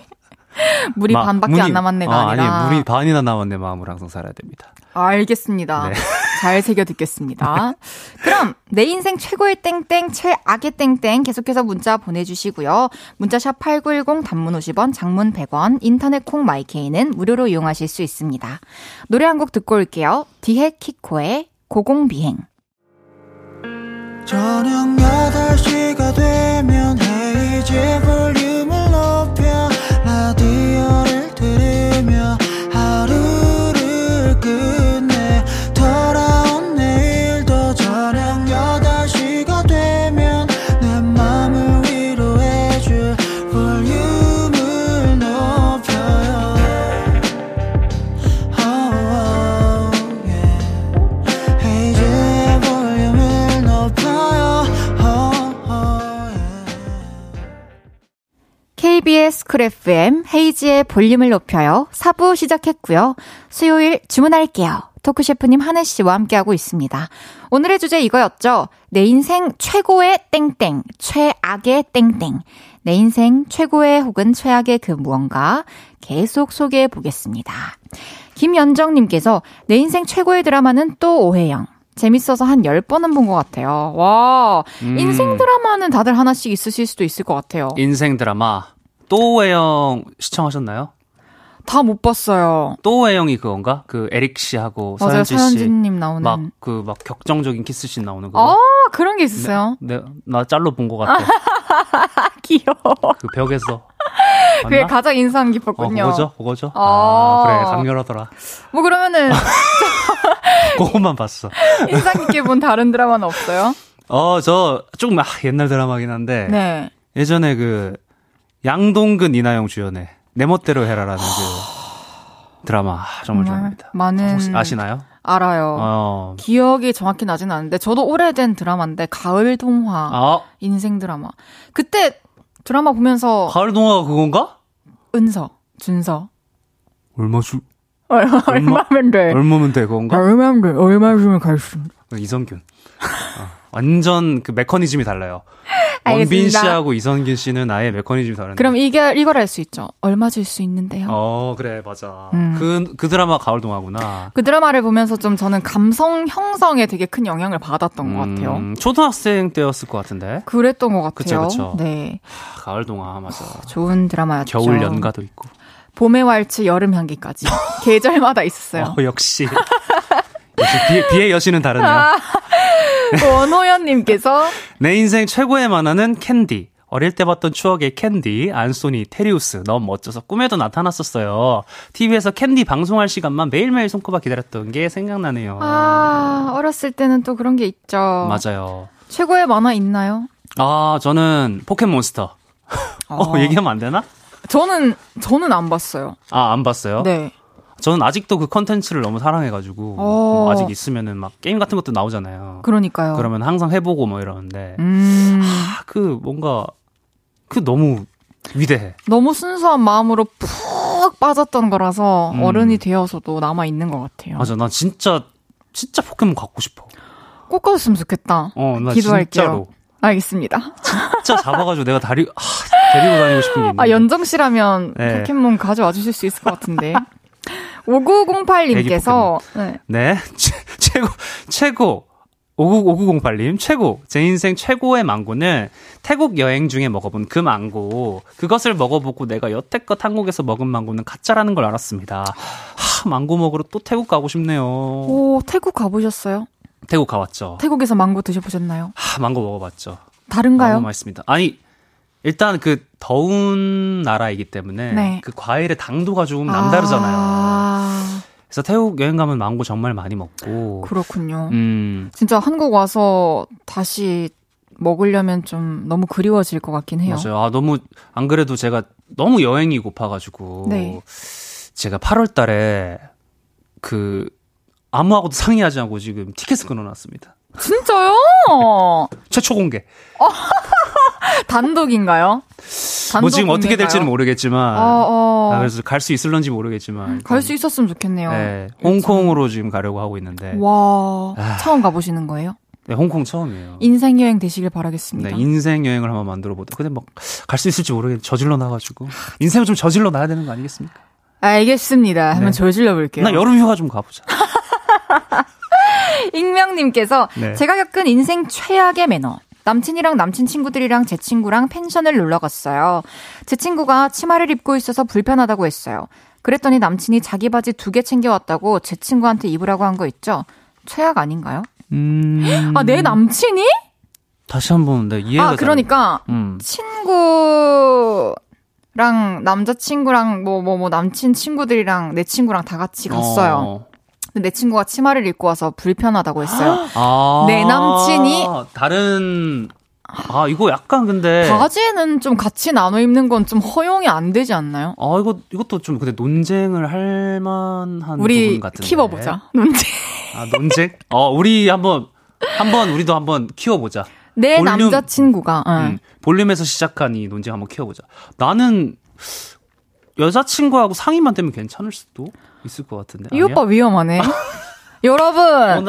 Speaker 1: 물이
Speaker 5: 마-
Speaker 1: 반밖에
Speaker 5: 문이-
Speaker 1: 안 남았네가
Speaker 5: 아,
Speaker 1: 아니라.
Speaker 5: 아니 물이 반이나 남았네 마음으로 항상 살아야 됩니다.
Speaker 1: 알겠습니다.
Speaker 5: 네.
Speaker 1: 잘 새겨 듣겠습니다. 그럼 내 인생 최고의 땡땡 최악의 땡땡 계속해서 문자 보내주시고요. 문자샵 8910 단문 50원 장문 100원 인터넷 콩 마이케이는 무료로 이용하실 수 있습니다. 노래 한 곡 듣고 올게요. 디헤 키코의 고공비행
Speaker 6: 저녁 8시가 되면 헤이즈 볼륨
Speaker 1: 쿨 FM 헤이즈의 볼륨을 높여요. 4부 시작했고요. 수요일 주문할게요. 토크 셰프님 한해 씨와 함께하고 있습니다. 오늘의 주제 이거였죠. 내 인생 최고의 땡땡, 최악의 땡땡. 내 인생 최고의 혹은 최악의 그 무언가 계속 소개해 보겠습니다. 김연정님께서 내 인생 최고의 드라마는 또 오해영. 재밌어서 한 10번은 본 것 같아요. 와,
Speaker 5: 음.
Speaker 1: 인생 드라마는 다들 하나씩 있으실 수도 있을 것 같아요.
Speaker 5: 인생 드라마 또해영 시청하셨나요?
Speaker 1: 다 못 봤어요.
Speaker 5: 또해영이 그건가? 그 에릭 씨하고
Speaker 1: 맞아요,
Speaker 5: 서현진 씨.
Speaker 1: 서현진님 나오는.
Speaker 5: 막 그 막 격정적인 키스씬 나오는 거.
Speaker 1: 아, 그런 게 있었어요.
Speaker 5: 네, 나 짤로 본 것 같아.
Speaker 1: 귀여워.
Speaker 5: 그 벽에서.
Speaker 1: 그게
Speaker 5: 맞나?
Speaker 1: 가장 인상
Speaker 5: 어,
Speaker 1: 깊었군요.
Speaker 5: 그거죠? 그거죠?
Speaker 1: 아.
Speaker 5: 아, 그래. 강렬하더라.
Speaker 1: 뭐 그러면은
Speaker 5: 그것만 봤어.
Speaker 1: 인상 깊게 본 다른 드라마는 없어요?
Speaker 5: 어, 저, 조금, 아, 옛날 드라마긴 한데.
Speaker 1: 네.
Speaker 5: 예전에 그, 양동근 이나영 주연의 내 멋대로 해라라는 그 드라마 정말 좋아합니다.
Speaker 1: 많은
Speaker 5: 아시나요?
Speaker 1: 알아요.
Speaker 5: 어.
Speaker 1: 기억이 정확히 나진 않는데 저도 오래된 드라마인데 가을 동화
Speaker 5: 아,
Speaker 1: 인생 드라마. 그때 드라마 보면서
Speaker 5: 가을 동화가 그건가?
Speaker 1: 은서, 준서
Speaker 5: 얼마 주,
Speaker 1: 얼마, 얼마면 돼?
Speaker 5: 얼마면 돼, 그건가?
Speaker 1: 얼마면 돼? 얼마 주면 갈 수?
Speaker 5: 이성균. 어, 완전 그 메커니즘이 달라요. 원빈. 씨하고 이성균 씨는 아예 메커니즘이 다른데.
Speaker 1: 그럼 이게 이걸 알 수 있죠. 얼마 줄 수 있는데요.
Speaker 5: 어, 그래, 맞아.
Speaker 1: 음.
Speaker 5: 그, 그 드라마 가을 동화구나.
Speaker 1: 그 드라마를 보면서 좀 저는 감성 형성에 되게 큰 영향을 받았던 것 같아요.
Speaker 5: 음, 초등학생 때였을 것 같은데.
Speaker 1: 그랬던 것 같아요.
Speaker 5: 그쵸, 그쵸.
Speaker 1: 네,
Speaker 5: 아, 가을 동화, 맞아.
Speaker 1: 좋은 드라마였죠.
Speaker 5: 겨울 연가도 있고.
Speaker 1: 봄의 왈츠, 여름 향기까지 계절마다 있었어요.
Speaker 5: 어, 역시. 비의, 비의 여신은 다르네요.
Speaker 1: 아. 원호연님께서
Speaker 5: 내 인생 최고의 만화는 캔디. 어릴 때 봤던 추억의 캔디, 안소니, 테리우스. 너무 멋져서 꿈에도 나타났었어요. TV에서 캔디 방송할 시간만 매일매일 손꼽아 기다렸던 게 생각나네요.
Speaker 1: 아 어렸을 때는 또 그런 게 있죠.
Speaker 5: 맞아요.
Speaker 1: 최고의 만화 있나요?
Speaker 5: 아, 저는 포켓몬스터. 어,
Speaker 1: 아.
Speaker 5: 얘기하면 안 되나?
Speaker 1: 저는 저는 안 봤어요.
Speaker 5: 아, 안 봤어요?
Speaker 1: 네.
Speaker 5: 저는 아직도 그 컨텐츠를 너무 사랑해가지고.
Speaker 1: 어.
Speaker 5: 뭐 아직 있으면은 막 게임 같은 것도 나오잖아요.
Speaker 1: 그러니까요.
Speaker 5: 그러면 항상 해보고 뭐 이러는데.
Speaker 1: 음
Speaker 5: 아, 그 뭔가, 그 너무 위대해.
Speaker 1: 너무 순수한 마음으로 푹 빠졌던 거라서
Speaker 5: 음.
Speaker 1: 어른이 되어서도 남아 있는 것 같아요.
Speaker 5: 맞아, 나 진짜, 진짜 포켓몬 갖고 싶어.
Speaker 1: 꼭 가졌으면 좋겠다.
Speaker 5: 어, 나
Speaker 1: 기도할게요.
Speaker 5: 진짜로.
Speaker 1: 알겠습니다.
Speaker 5: 진짜 잡아가지고 내가 다리, 아, 데리고 다니고 싶은 게 있는데.
Speaker 1: 아, 연정 씨라면
Speaker 5: 네.
Speaker 1: 포켓몬 가져와 주실 수 있을 것 같은데.
Speaker 5: 애기
Speaker 1: 5908님께서, 네.
Speaker 5: 네. 최, 최고, 최고. 59, 5908님, 최고. 제 인생 최고의 망고는 태국 여행 중에 먹어본 그 망고. 그것을 먹어보고 내가 여태껏 한국에서 먹은 망고는 가짜라는 걸 알았습니다. 하, 망고 먹으러 또 태국 가고 싶네요.
Speaker 1: 오, 태국 가보셨어요?
Speaker 5: 태국 가봤죠.
Speaker 1: 태국에서 망고 드셔보셨나요?
Speaker 5: 하, 망고 먹어봤죠.
Speaker 1: 다른가요?
Speaker 5: 너무 맛있습니다. 아니, 일단 그 더운 나라이기 때문에
Speaker 1: 네.
Speaker 5: 그 과일의 당도가 조금 남다르잖아요.
Speaker 1: 아,
Speaker 5: 그래서 태국 여행 가면 망고 정말 많이 먹고.
Speaker 1: 그렇군요.
Speaker 5: 음,
Speaker 1: 진짜 한국 와서 다시 먹으려면 좀 너무 그리워질 것 같긴 해요.
Speaker 5: 맞아요. 아, 너무, 안 그래도 제가 너무 여행이 고파가지고.
Speaker 1: 네.
Speaker 5: 제가 8월 달에 그, 아무하고도 상의하지 않고 지금 티켓을 끊어놨습니다.
Speaker 1: 진짜요?
Speaker 5: 최초 공개.
Speaker 1: 단독인가요?
Speaker 5: 뭐 지금
Speaker 1: 단독
Speaker 5: 어떻게 될지는? 모르겠지만.
Speaker 1: 어, 어.
Speaker 5: 아, 그래서 갈 수 있을런지 모르겠지만.
Speaker 1: 갈 수 있었으면 좋겠네요.
Speaker 5: 네, 홍콩으로 지금 가려고 하고 있는데.
Speaker 1: 와,
Speaker 5: 아.
Speaker 1: 처음 가보시는 거예요?
Speaker 5: 네, 홍콩 처음이에요.
Speaker 1: 인생 여행 되시길 바라겠습니다.
Speaker 5: 네, 인생 여행을 한번 만들어 보다. 근데 막 갈 수 있을지 모르겠는데 저질러 놔가지고 인생을 좀 저질러 놔야 되는 거 아니겠습니까?
Speaker 1: 알겠습니다. 한번
Speaker 5: 네.
Speaker 1: 저질러 볼게요.
Speaker 5: 나 여름 휴가 좀 가보자.
Speaker 1: 익명님께서
Speaker 5: 네.
Speaker 1: 제가 겪은 인생 최악의 매너. 남친이랑 남친 친구들이랑 제 친구랑 펜션을 놀러 갔어요. 제 친구가 치마를 입고 있어서 불편하다고 했어요. 그랬더니 남친이 자기 바지 두 개 챙겨왔다고 제 친구한테 입으라고 한 거 있죠? 최악 아닌가요?
Speaker 5: 음.
Speaker 1: 아, 내 남친이?
Speaker 5: 다시 한번 네, 이해가
Speaker 1: 아, 그러니까
Speaker 5: 잘- 음.
Speaker 1: 친구 랑 남자친구랑 뭐 뭐뭐 남친 친구들이랑 내 친구랑 다 같이 갔어요.
Speaker 5: 어.
Speaker 1: 근데 내 친구가 치마를 입고 와서 불편하다고 했어요.
Speaker 5: 아.
Speaker 1: 내 남친이
Speaker 5: 다른 아 이거 약간 근데
Speaker 1: 바지는 좀 같이 나눠 입는 건 좀 허용이 안 되지 않나요?
Speaker 5: 아 이거 이것도 좀 근데 논쟁을 할 만한
Speaker 1: 우리
Speaker 5: 부분 같은데.
Speaker 1: 키워 보자. 논쟁.
Speaker 5: 아 논쟁? 어 우리 한번 한번 우리도 한번 키워 보자.
Speaker 1: 내
Speaker 5: 볼륨-
Speaker 1: 남자친구가. 응.
Speaker 5: 음, 볼륨에서 시작한 이 논쟁 한번 키워보자. 나는 여자친구하고 상의만 되면 괜찮을 수도 있을 것 같은데.
Speaker 1: 이
Speaker 5: 아니야?
Speaker 1: 오빠 위험하네. 여러분,
Speaker 5: 어,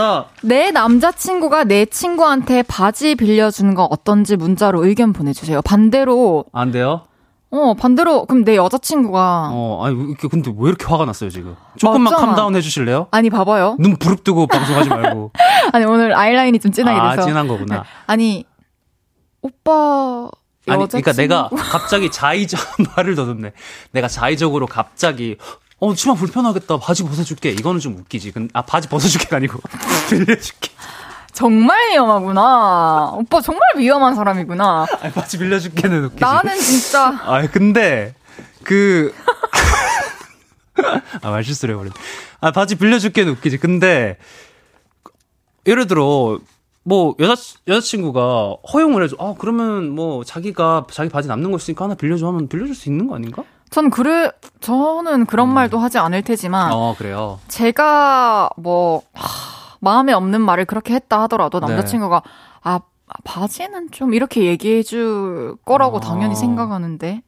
Speaker 1: 나내 남자친구가 내 친구한테 바지 빌려주는 거 어떤지 문자로 의견 보내주세요. 반대로,
Speaker 5: 안 돼요?
Speaker 1: 어, 반대로, 그럼 내 여자친구가.
Speaker 5: 어, 아니, 근데 왜 이렇게 화가 났어요, 지금? 조금만
Speaker 1: 맞잖아.
Speaker 5: 캄다운 해주실래요?
Speaker 1: 아니, 봐봐요.
Speaker 5: 눈 부릅뜨고 방송하지 말고.
Speaker 1: 아니, 오늘 아이라인이 좀 진하게
Speaker 5: 아,
Speaker 1: 돼서.
Speaker 5: 진한 거구나.
Speaker 1: 네. 아니, 오빠,
Speaker 5: 아니,
Speaker 1: 여자친구.
Speaker 5: 그러니까 내가 갑자기 자의적 말을 더듬네. 내가 자의적으로 갑자기 어 치마 불편하겠다. 바지 벗어줄게. 이거는 좀 웃기지. 근, 아 바지 벗어줄게가 아니고 빌려줄게.
Speaker 1: 정말 위험하구나. 오빠 정말 위험한 사람이구나.
Speaker 5: 아니, 바지 빌려줄게는 웃기지.
Speaker 1: 나는 진짜.
Speaker 5: 아 근데 그. 아 말실수를 해버렸네. 아 바지 빌려줄게는 웃기지. 근데 예를 들어 뭐 여자 여자친구가 허용을 해줘. 아 그러면 뭐 자기가 자기 바지 남는 거 있으니까 하나 빌려줘 하면 빌려줄 수 있는 거 아닌가?
Speaker 1: 전 그래, 저는 그런 말도 하지 않을 테지만,
Speaker 5: 어 그래요.
Speaker 1: 제가 뭐, 하, 마음에 없는 말을 그렇게 했다 하더라도
Speaker 5: 네.
Speaker 1: 남자친구가, 아, 바지는 좀 이렇게 얘기해 줄 거라고
Speaker 5: 아.
Speaker 1: 당연히 생각하는데.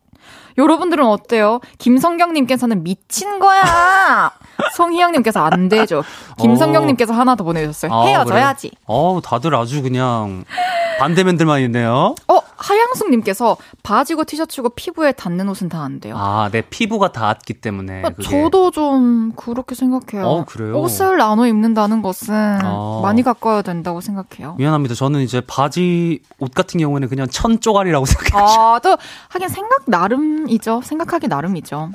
Speaker 1: 여러분들은 어때요? 김성경님께서는 미친 거야! 송희영님께서 안 되죠. 김성경님께서 하나 더 보내주셨어요.
Speaker 5: 아,
Speaker 1: 헤어져야지.
Speaker 5: 어우, 다들 아주 그냥 반대맨들만 있네요.
Speaker 1: 어, 하양숙님께서 바지고 티셔츠고 피부에 닿는 옷은 다 안 돼요.
Speaker 5: 아, 내 피부가 닿았기 때문에.
Speaker 1: 어,
Speaker 5: 그게.
Speaker 1: 저도 좀 그렇게 생각해요.
Speaker 5: 어, 그래요?
Speaker 1: 옷을 나눠 입는다는 것은
Speaker 5: 어.
Speaker 1: 많이 가까워야 된다고 생각해요.
Speaker 5: 미안합니다. 저는 이제 바지 옷 같은 경우에는 그냥 천 쪼가리라고 생각해요.
Speaker 1: 아, 또 하긴 생각 나름 이죠. 생각하기 나름이죠.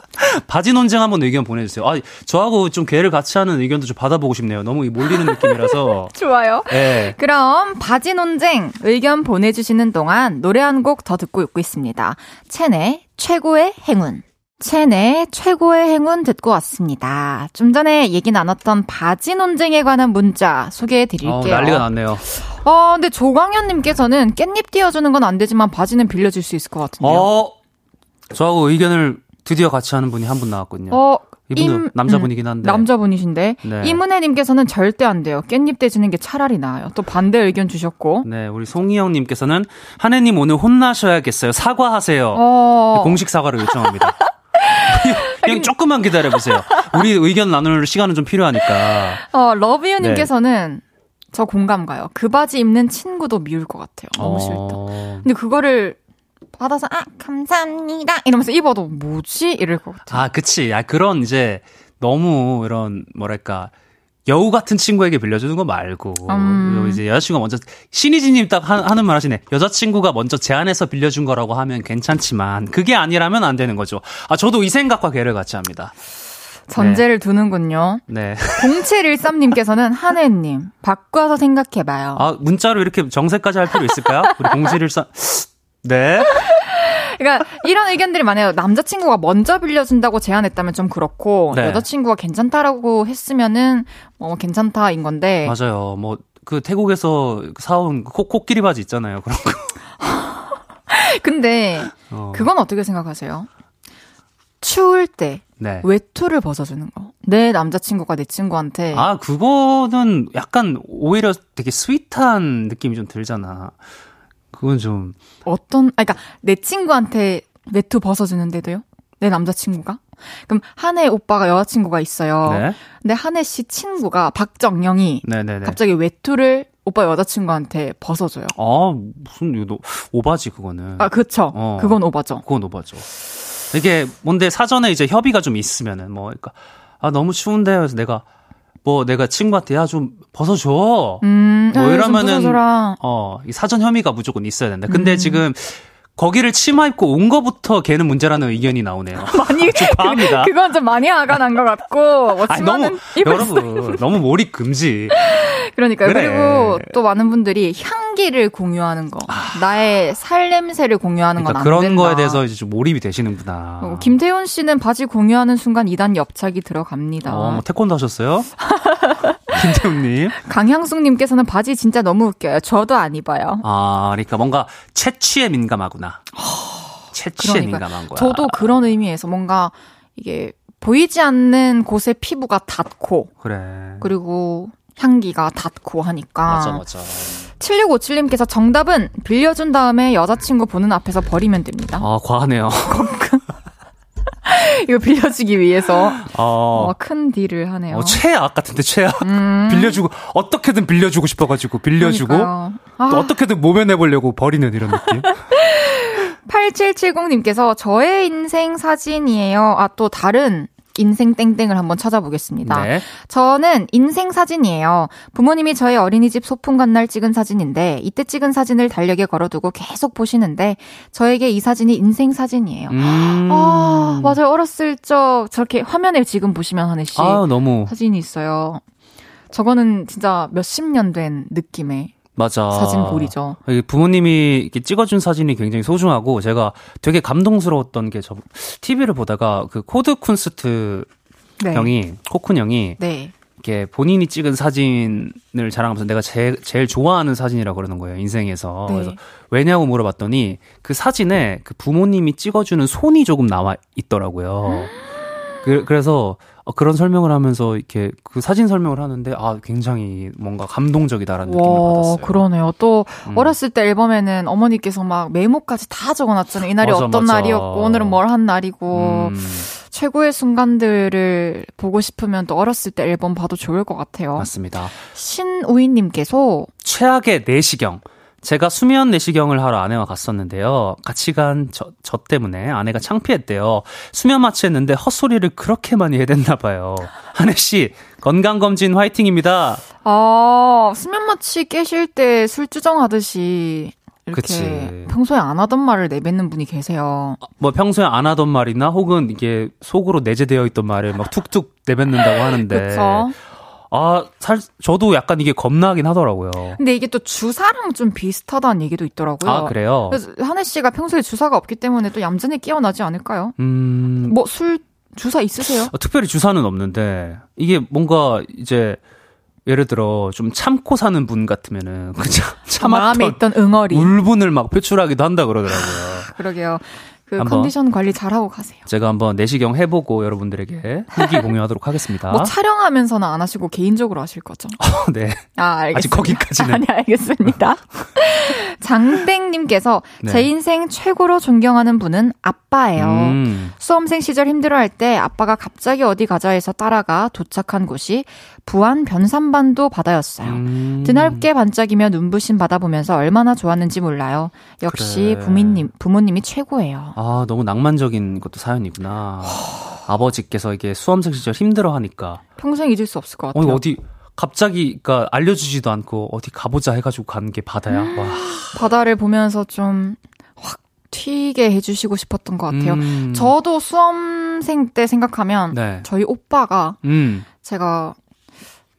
Speaker 5: 바지 논쟁 한번 의견 보내주세요. 아, 저하고 좀 개를 같이 하는 의견도 좀 받아보고 싶네요. 너무 이 몰리는 느낌이라서.
Speaker 1: 좋아요.
Speaker 5: 예.
Speaker 1: 그럼 바지 논쟁 의견 보내주시는 동안 노래 한 곡 더 듣고 있고 있습니다. 첸의 최고의 행운. 첸의 최고의 행운 듣고 왔습니다. 좀 전에 얘기 나눴던 바지 논쟁에 관한 문자 소개해 드릴게요.
Speaker 5: 어, 난리가 났네요.
Speaker 1: 어, 근데 조광현님께서는 깻잎 띄워주는 건 안 되지만 바지는 빌려줄 수 있을 것 같은데요.
Speaker 5: 어, 저하고 의견을 드디어 같이 하는 분이 한 분 나왔거든요.
Speaker 1: 어,
Speaker 5: 이분도 남자분이긴 한데.
Speaker 1: 남자분이신데
Speaker 5: 네.
Speaker 1: 이문혜님께서는 절대 안 돼요. 깻잎 떼주는 게 차라리 나아요. 또 반대 의견 주셨고.
Speaker 5: 네, 우리 송희영님께서는 한혜님 오늘 혼나셔야겠어요. 사과하세요.
Speaker 1: 어,
Speaker 5: 공식 사과를 요청합니다. 그냥 조금만 기다려보세요. 우리 의견 나눌 시간은 좀 필요하니까.
Speaker 1: 어 러비유님께서는
Speaker 5: 네.
Speaker 1: 저 공감 가요. 그 바지 입는 친구도 미울 것 같아요. 너무 싫다.
Speaker 5: 어,
Speaker 1: 근데 그거를 받아서 아 감사합니다 이러면서 입어도 뭐지 이럴 것 같아요.
Speaker 5: 아, 그치. 아, 그런 이제 너무 이런, 뭐랄까. 여우 같은 친구에게 빌려주는 거 말고
Speaker 1: 음.
Speaker 5: 이제 여자친구가 먼저 신희진님 딱 하- 하는 말 하시네 여자친구가 먼저 제안해서 빌려준 거라고 하면 괜찮지만 그게 아니라면 안 되는 거죠 아 저도 이 생각과 괴를 같이 합니다
Speaker 1: 전제를 두는군요.
Speaker 5: 네
Speaker 1: 0713님께서는 한혜님 바꿔서 생각해봐요.
Speaker 5: 아, 문자로 이렇게 정색까지 할 필요 있을까요? 우리 공지를사 네.
Speaker 1: 그러니까 이런 의견들이 많아요. 남자친구가 먼저 빌려준다고 제안했다면 좀 그렇고
Speaker 5: 네.
Speaker 1: 여자친구가 괜찮다라고 했으면은 뭐 괜찮다인 건데
Speaker 5: 맞아요. 뭐, 그 태국에서 사온 코, 코끼리 바지 있잖아요. 그런 거.
Speaker 1: 근데
Speaker 5: 어,
Speaker 1: 그건 어떻게 생각하세요? 추울 때
Speaker 5: 네.
Speaker 1: 외투를 벗어주는 거. 내 남자친구가 내 친구한테
Speaker 5: 아, 그거는 약간 오히려 되게 스윗한 느낌이 좀 들잖아. 그건 좀,
Speaker 1: 어떤, 아, 그니까, 내 친구한테 외투 벗어 주는데도요? 내 남자친구가? 그럼, 한혜 오빠가 여자친구가 있어요.
Speaker 5: 네.
Speaker 1: 근데 한혜 씨 친구가 박정영이
Speaker 5: 네네네.
Speaker 1: 갑자기 외투를 오빠 여자친구한테 벗어줘요.
Speaker 5: 아, 무슨, 이거, 너- 오바지, 그거는.
Speaker 1: 아, 그쵸.
Speaker 5: 어.
Speaker 1: 그건 오바죠.
Speaker 5: 그건 오바죠. 이게 뭔데 사전에 이제 협의가 좀 있으면은 뭐, 그러니까, 아, 너무 추운데, 그래서 내가, 뭐, 내가 친구한테, 야, 좀 벗어줘.
Speaker 1: 음,
Speaker 5: 뭐
Speaker 1: 야, 좀
Speaker 5: 이러면은
Speaker 1: 벗어줘라.
Speaker 5: 어, 이 사전 혐의가 무조건 있어야 된다. 근데
Speaker 1: 음.
Speaker 5: 지금 거기를 치마 입고 온 거부터 걔는 문제라는 의견이 나오네요.
Speaker 1: 많이,
Speaker 5: 좀 과합니다.
Speaker 1: 그건 좀 많이 화가 난 것 같고, 뭐,
Speaker 5: 아니, 너무 여러분 너무 몰입 금지.
Speaker 1: 그러니까요.
Speaker 5: 그래.
Speaker 1: 그리고 또 많은 분들이 향기를 공유하는 거, 나의 살 냄새를 공유하는 건
Speaker 5: 아. 그러니까
Speaker 1: 안
Speaker 5: 그런
Speaker 1: 된다.
Speaker 5: 거에 대해서 이제 좀 몰입이 되시는구나.
Speaker 1: 그리고 김태훈 씨는 바지 공유하는 순간 2단 옆차기 들어갑니다.
Speaker 5: 어, 뭐 태권도 하셨어요? 김태훈님.
Speaker 1: 강향숙님께서는 바지 진짜 너무 웃겨요. 저도 안 입어요.
Speaker 5: 아, 그러니까 뭔가 채취에 민감하구나. 채취에
Speaker 1: 그러니까요.
Speaker 5: 민감한 거야.
Speaker 1: 저도 그런 의미에서 뭔가 이게 보이지 않는 곳에 피부가 닿고
Speaker 5: 그래.
Speaker 1: 그리고 향기가 닿고 하니까.
Speaker 5: 맞아, 맞아.
Speaker 1: 7657님께서 정답은 빌려준 다음에 여자친구 보는 앞에서 버리면 됩니다.
Speaker 5: 아, 과하네요.
Speaker 1: 이거 빌려주기 위해서
Speaker 5: 어,
Speaker 1: 어, 큰 딜을 하네요.
Speaker 5: 어, 최악 같은데, 최악.
Speaker 1: 음.
Speaker 5: 빌려주고, 어떻게든 빌려주고 싶어가지고, 빌려주고.
Speaker 1: 아,
Speaker 5: 또 어떻게든 모면해보려고 버리는 이런 느낌.
Speaker 1: 8770님께서 저의 인생 사진이에요. 아, 또 다른 인생 땡땡을 한번 찾아보겠습니다.
Speaker 5: 네.
Speaker 1: 저는 인생 사진이에요. 부모님이 저의 어린이집 소풍 간 날 찍은 사진인데 이때 찍은 사진을 달력에 걸어두고 계속 보시는데 저에게 이 사진이 인생 사진이에요.
Speaker 5: 음.
Speaker 1: 아, 맞아요. 어렸을 적 저렇게 화면에 지금 보시면 하늘 씨
Speaker 5: 아, 너무,
Speaker 1: 사진이 있어요. 저거는 진짜 몇십 년 된 느낌의
Speaker 5: 맞아.
Speaker 1: 사진 보물이죠.
Speaker 5: 이게 부모님이 이렇게 찍어준 사진이 굉장히 소중하고 제가 되게 감동스러웠던 게 저 TV를 보다가 그 코드 쿤스트
Speaker 1: 네.
Speaker 5: 형이 코쿤 형이
Speaker 1: 네.
Speaker 5: 이렇게 본인이 찍은 사진을 자랑하면서 내가 제, 제일 좋아하는 사진이라고 그러는 거예요 인생에서
Speaker 1: 네.
Speaker 5: 그래서 왜냐고 물어봤더니 그 사진에 그 부모님이 찍어주는 손이 조금 나와 있더라고요. 그, 그래서 어, 그런 설명을 하면서 이렇게 그 사진 설명을 하는데 아 굉장히 뭔가 감동적이다라는 느낌을
Speaker 1: 와,
Speaker 5: 받았어요.
Speaker 1: 그러네요. 또
Speaker 5: 음.
Speaker 1: 어렸을 때 앨범에는 어머니께서 막 메모까지 다 적어놨잖아요. 이 날이
Speaker 5: 맞아,
Speaker 1: 어떤
Speaker 5: 맞아.
Speaker 1: 날이었고 오늘은 뭘 한 날이고
Speaker 5: 음,
Speaker 1: 최고의 순간들을 보고 싶으면 또 어렸을 때 앨범 봐도 좋을 것 같아요.
Speaker 5: 맞습니다.
Speaker 1: 신우인님께서
Speaker 5: 최악의 내시경. 제가 수면 내시경을 하러 아내와 갔었는데요. 같이 간 저, 저 때문에 아내가 창피했대요. 수면 마취했는데 헛소리를 그렇게 많이 해댔나 봐요. 한혜 씨, 건강검진 화이팅입니다.
Speaker 1: 아 수면 마취 깨실 때 술주정 하듯이 이렇게
Speaker 5: 그치.
Speaker 1: 평소에 안 하던 말을 내뱉는 분이 계세요.
Speaker 5: 뭐 평소에 안 하던 말이나 혹은 이게 속으로 내재되어 있던 말을 막 툭툭 내뱉는다고 하는데. 아, 살, 저도 약간 이게 겁나긴 하더라고요.
Speaker 1: 근데 이게 또 주사랑 좀 비슷하다는 얘기도 있더라고요.
Speaker 5: 아, 그래요?
Speaker 1: 그래서 한혜 씨가 평소에 주사가 없기 때문에 또 얌전히 깨어나지 않을까요?
Speaker 5: 음,
Speaker 1: 뭐 술 주사 있으세요?
Speaker 5: 어, 특별히 주사는 없는데 이게 뭔가 이제 예를 들어 좀 참고 사는 분 같으면은 그냥
Speaker 1: 마음에
Speaker 5: 참았던
Speaker 1: 있던 응어리.
Speaker 5: 울분을 막 표출하기도 한다 그러더라고요.
Speaker 1: 그러게요. 그. 컨디션 관리 잘하고 가세요.
Speaker 5: 제가 한번 내시경 해보고 여러분들에게 후기 공유하도록 하겠습니다.
Speaker 1: 뭐 촬영하면서는 안 하시고 개인적으로 하실 거죠?
Speaker 5: 네.
Speaker 1: 아, 알겠습니다.
Speaker 5: 아직 거기까지는.
Speaker 1: 아니, 알겠습니다. 장땡님께서
Speaker 5: 네.
Speaker 1: 제 인생 최고로 존경하는 분은 아빠예요.
Speaker 5: 음,
Speaker 1: 수험생 시절 힘들어할 때 아빠가 갑자기 어디 가자 해서 따라가 도착한 곳이 부안 변산반도 바다였어요.
Speaker 5: 음.
Speaker 1: 드넓게 반짝이며 눈부신 바다 보면서 얼마나 좋았는지 몰라요. 역시
Speaker 5: 그래.
Speaker 1: 부모님, 부모님이 최고예요.
Speaker 5: 아 너무 낭만적인 것도 사연이구나. 아버지께서 이게 수험생 시절 힘들어하니까
Speaker 1: 평생 잊을 수 없을
Speaker 5: 것어
Speaker 1: 같아요.
Speaker 5: 이거 어디 갑자기 그러니까 알려주지도 않고 어디 가보자 해가지고 간 게 바다야. 와.
Speaker 1: 바다를 보면서 좀 확 튀게 해주시고 싶었던 것 같아요.
Speaker 5: 음.
Speaker 1: 저도 수험생 때 생각하면
Speaker 5: 네.
Speaker 1: 저희 오빠가
Speaker 5: 음.
Speaker 1: 제가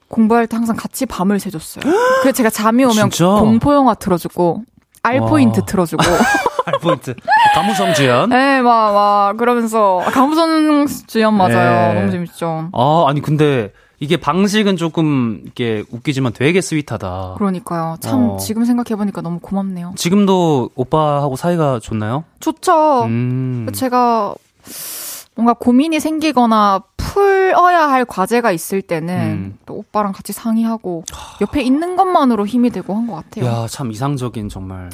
Speaker 1: 공부할 때 항상 같이 밤을 새줬어요. 그래서 제가 잠이 오면
Speaker 5: 진짜?
Speaker 1: 공포 영화 틀어주고 알 포인트
Speaker 5: 와.
Speaker 1: 틀어주고,
Speaker 5: 알 포인트. 가무성 주연.
Speaker 1: 네, 막, 막, 그러면서, 강부선 주연 맞아요.
Speaker 5: 네.
Speaker 1: 너무 재밌죠.
Speaker 5: 아, 아니, 근데 이게 방식은 조금 이게 웃기지만 되게 스윗하다.
Speaker 1: 그러니까요. 참,
Speaker 5: 어.
Speaker 1: 지금 생각해보니까 너무 고맙네요.
Speaker 5: 지금도 오빠하고 사이가 좋나요?
Speaker 1: 좋죠.
Speaker 5: 음.
Speaker 1: 제가 뭔가 고민이 생기거나 풀어야 할 과제가 있을 때는
Speaker 5: 음.
Speaker 1: 또 오빠랑 같이 상의하고 옆에 있는 것만으로 힘이 되고 한 것 같아요.
Speaker 5: 야, 참 이상적인 정말.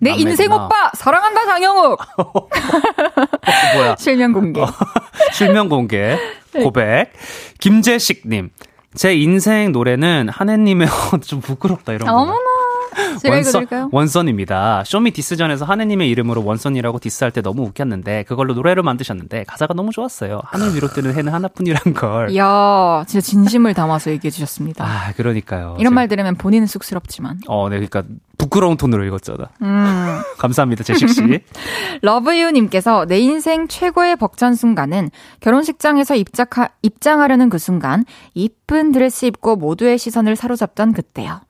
Speaker 2: 내
Speaker 5: 남매구나.
Speaker 2: 인생 오빠 사랑한다 장영욱.
Speaker 5: 뭐야.
Speaker 1: 실명 공개.
Speaker 5: 실명 공개 고백 김재식님 제 인생 노래는 한혜님의 좀 부끄럽다 이런 거
Speaker 1: 어머나.
Speaker 5: 원선,
Speaker 1: 읽어드릴까요?
Speaker 5: 원선입니다. 쇼미 디스전에서 한혜님의 이름으로 원선이라고 디스할 때 너무 웃겼는데 그걸로 노래를 만드셨는데 가사가 너무 좋았어요. 하늘 위로 뜨는 해는 하나뿐이란 걸.
Speaker 1: 이야, 진짜 진심을 담아서 얘기해 주셨습니다.
Speaker 5: 아 그러니까요.
Speaker 1: 이런
Speaker 5: 제가-
Speaker 1: 말 들으면 본인은 쑥스럽지만.
Speaker 5: 어, 네, 그러니까 부끄러운 톤으로 읽었잖아.
Speaker 1: 음.
Speaker 5: 감사합니다, 재식 씨.
Speaker 1: 러브유님께서 내 인생 최고의 벅찬 순간은 결혼식장에서 입장하, 입장하려는 그 순간 이쁜 드레스 입고 모두의 시선을 사로잡던 그때요.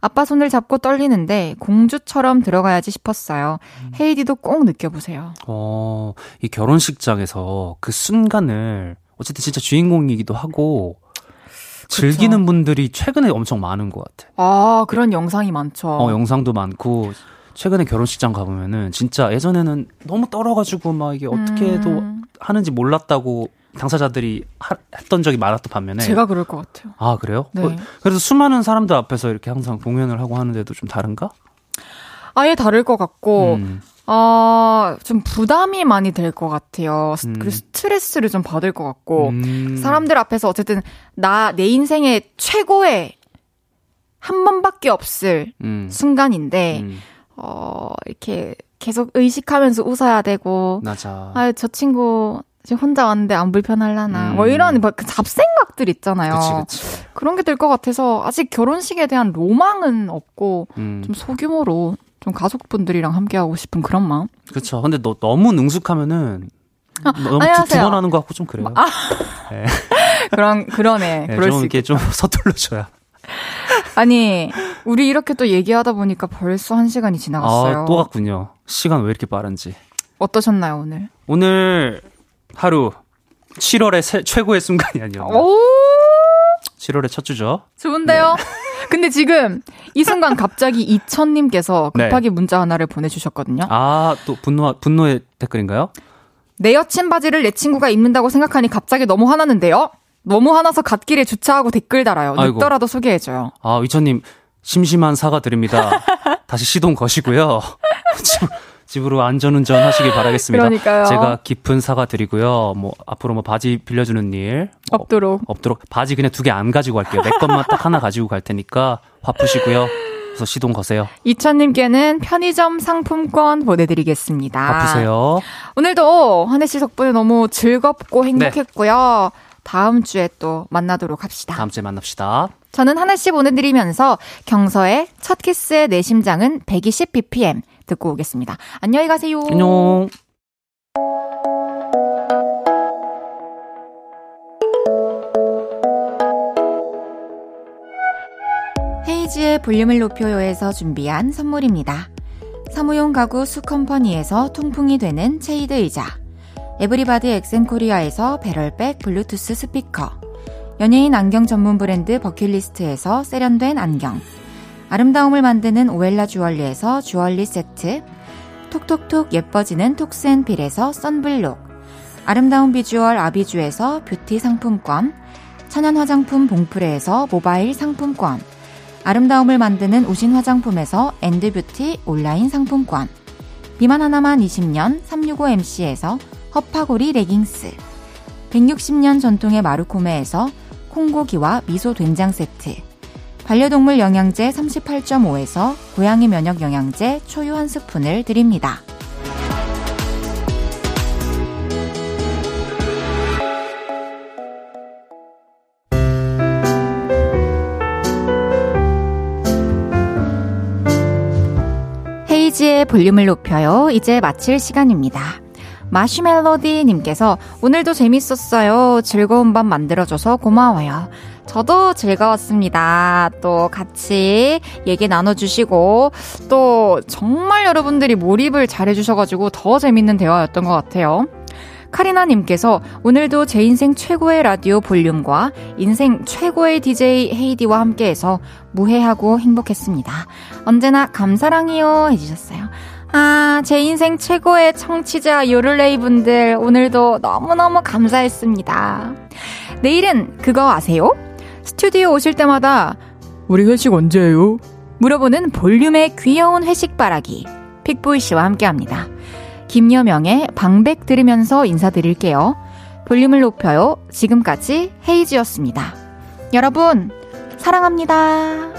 Speaker 1: 아빠 손을 잡고 떨리는데 공주처럼 들어가야지 싶었어요. 헤이디도 꼭 느껴보세요.
Speaker 5: 어, 이 결혼식장에서 그 순간을 어쨌든 진짜 주인공이기도 하고 즐기는 분들이 최근에 엄청 많은 것 같아.
Speaker 1: 아, 그런 영상이 많죠.
Speaker 5: 어, 영상도 많고 최근에 결혼식장 가보면은 진짜 예전에는 너무 떨어가지고 막 이게 어떻게 해도
Speaker 1: 음.
Speaker 5: 하는지 몰랐다고 당사자들이 하- 했던 적이 많았던 반면에
Speaker 1: 제가 그럴 것 같아요.
Speaker 5: 아 그래요?
Speaker 1: 네.
Speaker 5: 어, 그래서 수많은 사람들 앞에서 이렇게 항상 공연을 하고 하는데도 좀 다른가?
Speaker 1: 아예 다를 것 같고,
Speaker 5: 음,
Speaker 1: 아, 좀 부담이 많이 될 것 같아요. 스-
Speaker 5: 음.
Speaker 1: 그리고 스트레스를 좀 받을 것 같고,
Speaker 5: 음.
Speaker 1: 사람들 앞에서 어쨌든 나 내 인생의 최고의 한 번밖에 없을
Speaker 5: 음,
Speaker 1: 순간인데
Speaker 5: 음,
Speaker 1: 어 이렇게 계속 의식하면서 웃어야 되고
Speaker 5: 맞아.
Speaker 1: 아 저 친구 지금 혼자 왔는데 안 불편할라나
Speaker 5: 음.
Speaker 1: 뭐 이런 뭐그 잡생각들 있잖아요.
Speaker 5: 그치 그치.
Speaker 1: 런게 될 것 같아서 아직 결혼식에 대한 로망은 없고
Speaker 5: 음.
Speaker 1: 좀 소규모로 좀 가족분들이랑 함께 하고 싶은 그런 마음.
Speaker 5: 그쵸. 근데 너 너무 능숙하면은 너무 두,
Speaker 1: 아.
Speaker 5: 두번 하는 것 같고 좀 그래요.
Speaker 1: 그런 그러네.
Speaker 5: 네,
Speaker 1: 그럴 좀수
Speaker 5: 이렇게 좀 서툴러줘야.
Speaker 1: 아니 우리 이렇게 또 얘기하다 보니까 벌써 한 시간이 지나갔어요.
Speaker 5: 아, 또 갔군요. 시간 왜 이렇게 빠른지.
Speaker 1: 어떠셨나요 오늘?
Speaker 5: 오늘 하루 7월의 세- 최고의 순간이 아니었나.
Speaker 1: 오
Speaker 5: 7월의 첫 주죠.
Speaker 1: 좋은데요. 근데 지금 이 순간 갑자기 이천님께서
Speaker 5: 네.
Speaker 1: 급하게 문자 하나를 보내주셨거든요.
Speaker 5: 아, 또 분노, 분노의 댓글인가요?
Speaker 1: 내 여친 바지를 내 친구가 입는다고 생각하니 갑자기 너무 화나는데요. 너무 화나서 갓길에 주차하고 댓글 달아요.
Speaker 5: 아이고.
Speaker 1: 늦더라도 소개해줘요.
Speaker 5: 아, 위천님, 심심한 사과 드립니다. 다시 시동 거시고요. 집, 집으로 안전운전 하시길 바라겠습니다.
Speaker 1: 그러니까요.
Speaker 5: 제가 깊은 사과 드리고요. 뭐, 앞으로 뭐 바지 빌려주는 일. 뭐
Speaker 1: 없도록.
Speaker 5: 없도록. 바지 그냥 두 개 안 가지고 갈게요. 내 것만 딱 하나 가지고 갈 테니까 화 푸시고요. 그래서 시동 거세요.
Speaker 1: 이천님께는 편의점 상품권 보내드리겠습니다.
Speaker 5: 화 푸세요.
Speaker 1: 오늘도 한혜 씨 덕분에 너무 즐겁고
Speaker 5: 네.
Speaker 1: 행복했고요. 다음 주에 또 만나도록 합시다.
Speaker 5: 다음 주에 만납시다.
Speaker 1: 저는 하나씩 보내드리면서 경서의 첫 키스의 내 심장은 120bpm 듣고 오겠습니다. 안녕히 가세요.
Speaker 5: 안녕.
Speaker 1: 헤이즈의 볼륨을 높여요에서 준비한 선물입니다. 사무용 가구 수컴퍼니에서 통풍이 되는 체이드 의자 에브리바디 엑센코리아에서 배럴백 블루투스 스피커 연예인 안경 전문 브랜드 버킷리스트에서 세련된 안경 아름다움을 만드는 오엘라 주얼리에서 주얼리 세트 톡톡톡 예뻐지는 톡스앤필에서 썬블록 아름다운 비주얼 아비주에서 뷰티 상품권 천연 화장품 봉프레에서 모바일 상품권 아름다움을 만드는 우신 화장품에서 엔드뷰티 온라인 상품권 비만 하나만 20년 365MC에서 허파고리 레깅스 160년 전통의 마루코메에서 콩고기와 미소 된장 세트 반려동물 영양제 38.5에서 고양이 면역 영양제 초유 한 스푼을 드립니다. 헤이지의 볼륨을 높여요. 이제 마칠 시간입니다. 마시멜로디님께서 오늘도 재밌었어요. 즐거운 밤 만들어줘서 고마워요. 저도 즐거웠습니다. 또 같이 얘기 나눠주시고 또 정말 여러분들이 몰입을 잘해주셔가지고 더 재밌는 대화였던 것 같아요. 카리나님께서 오늘도 제 인생 최고의 라디오 볼륨과 인생 최고의 DJ 헤이디와 함께해서 무해하고 행복했습니다. 언제나 감사랑이요 해주셨어요. 아, 제 인생 최고의 청취자 요를레이 분들 오늘도 너무너무 감사했습니다. 내일은 그거 아세요? 스튜디오 오실 때마다
Speaker 2: 우리 회식 언제예요?
Speaker 1: 물어보는 볼륨의 귀여운 회식 바라기 픽보이 씨와 함께 합니다. 김여명의 방백 들으면서 인사드릴게요. 볼륨을 높여요. 지금까지 헤이즈였습니다. 여러분 사랑합니다.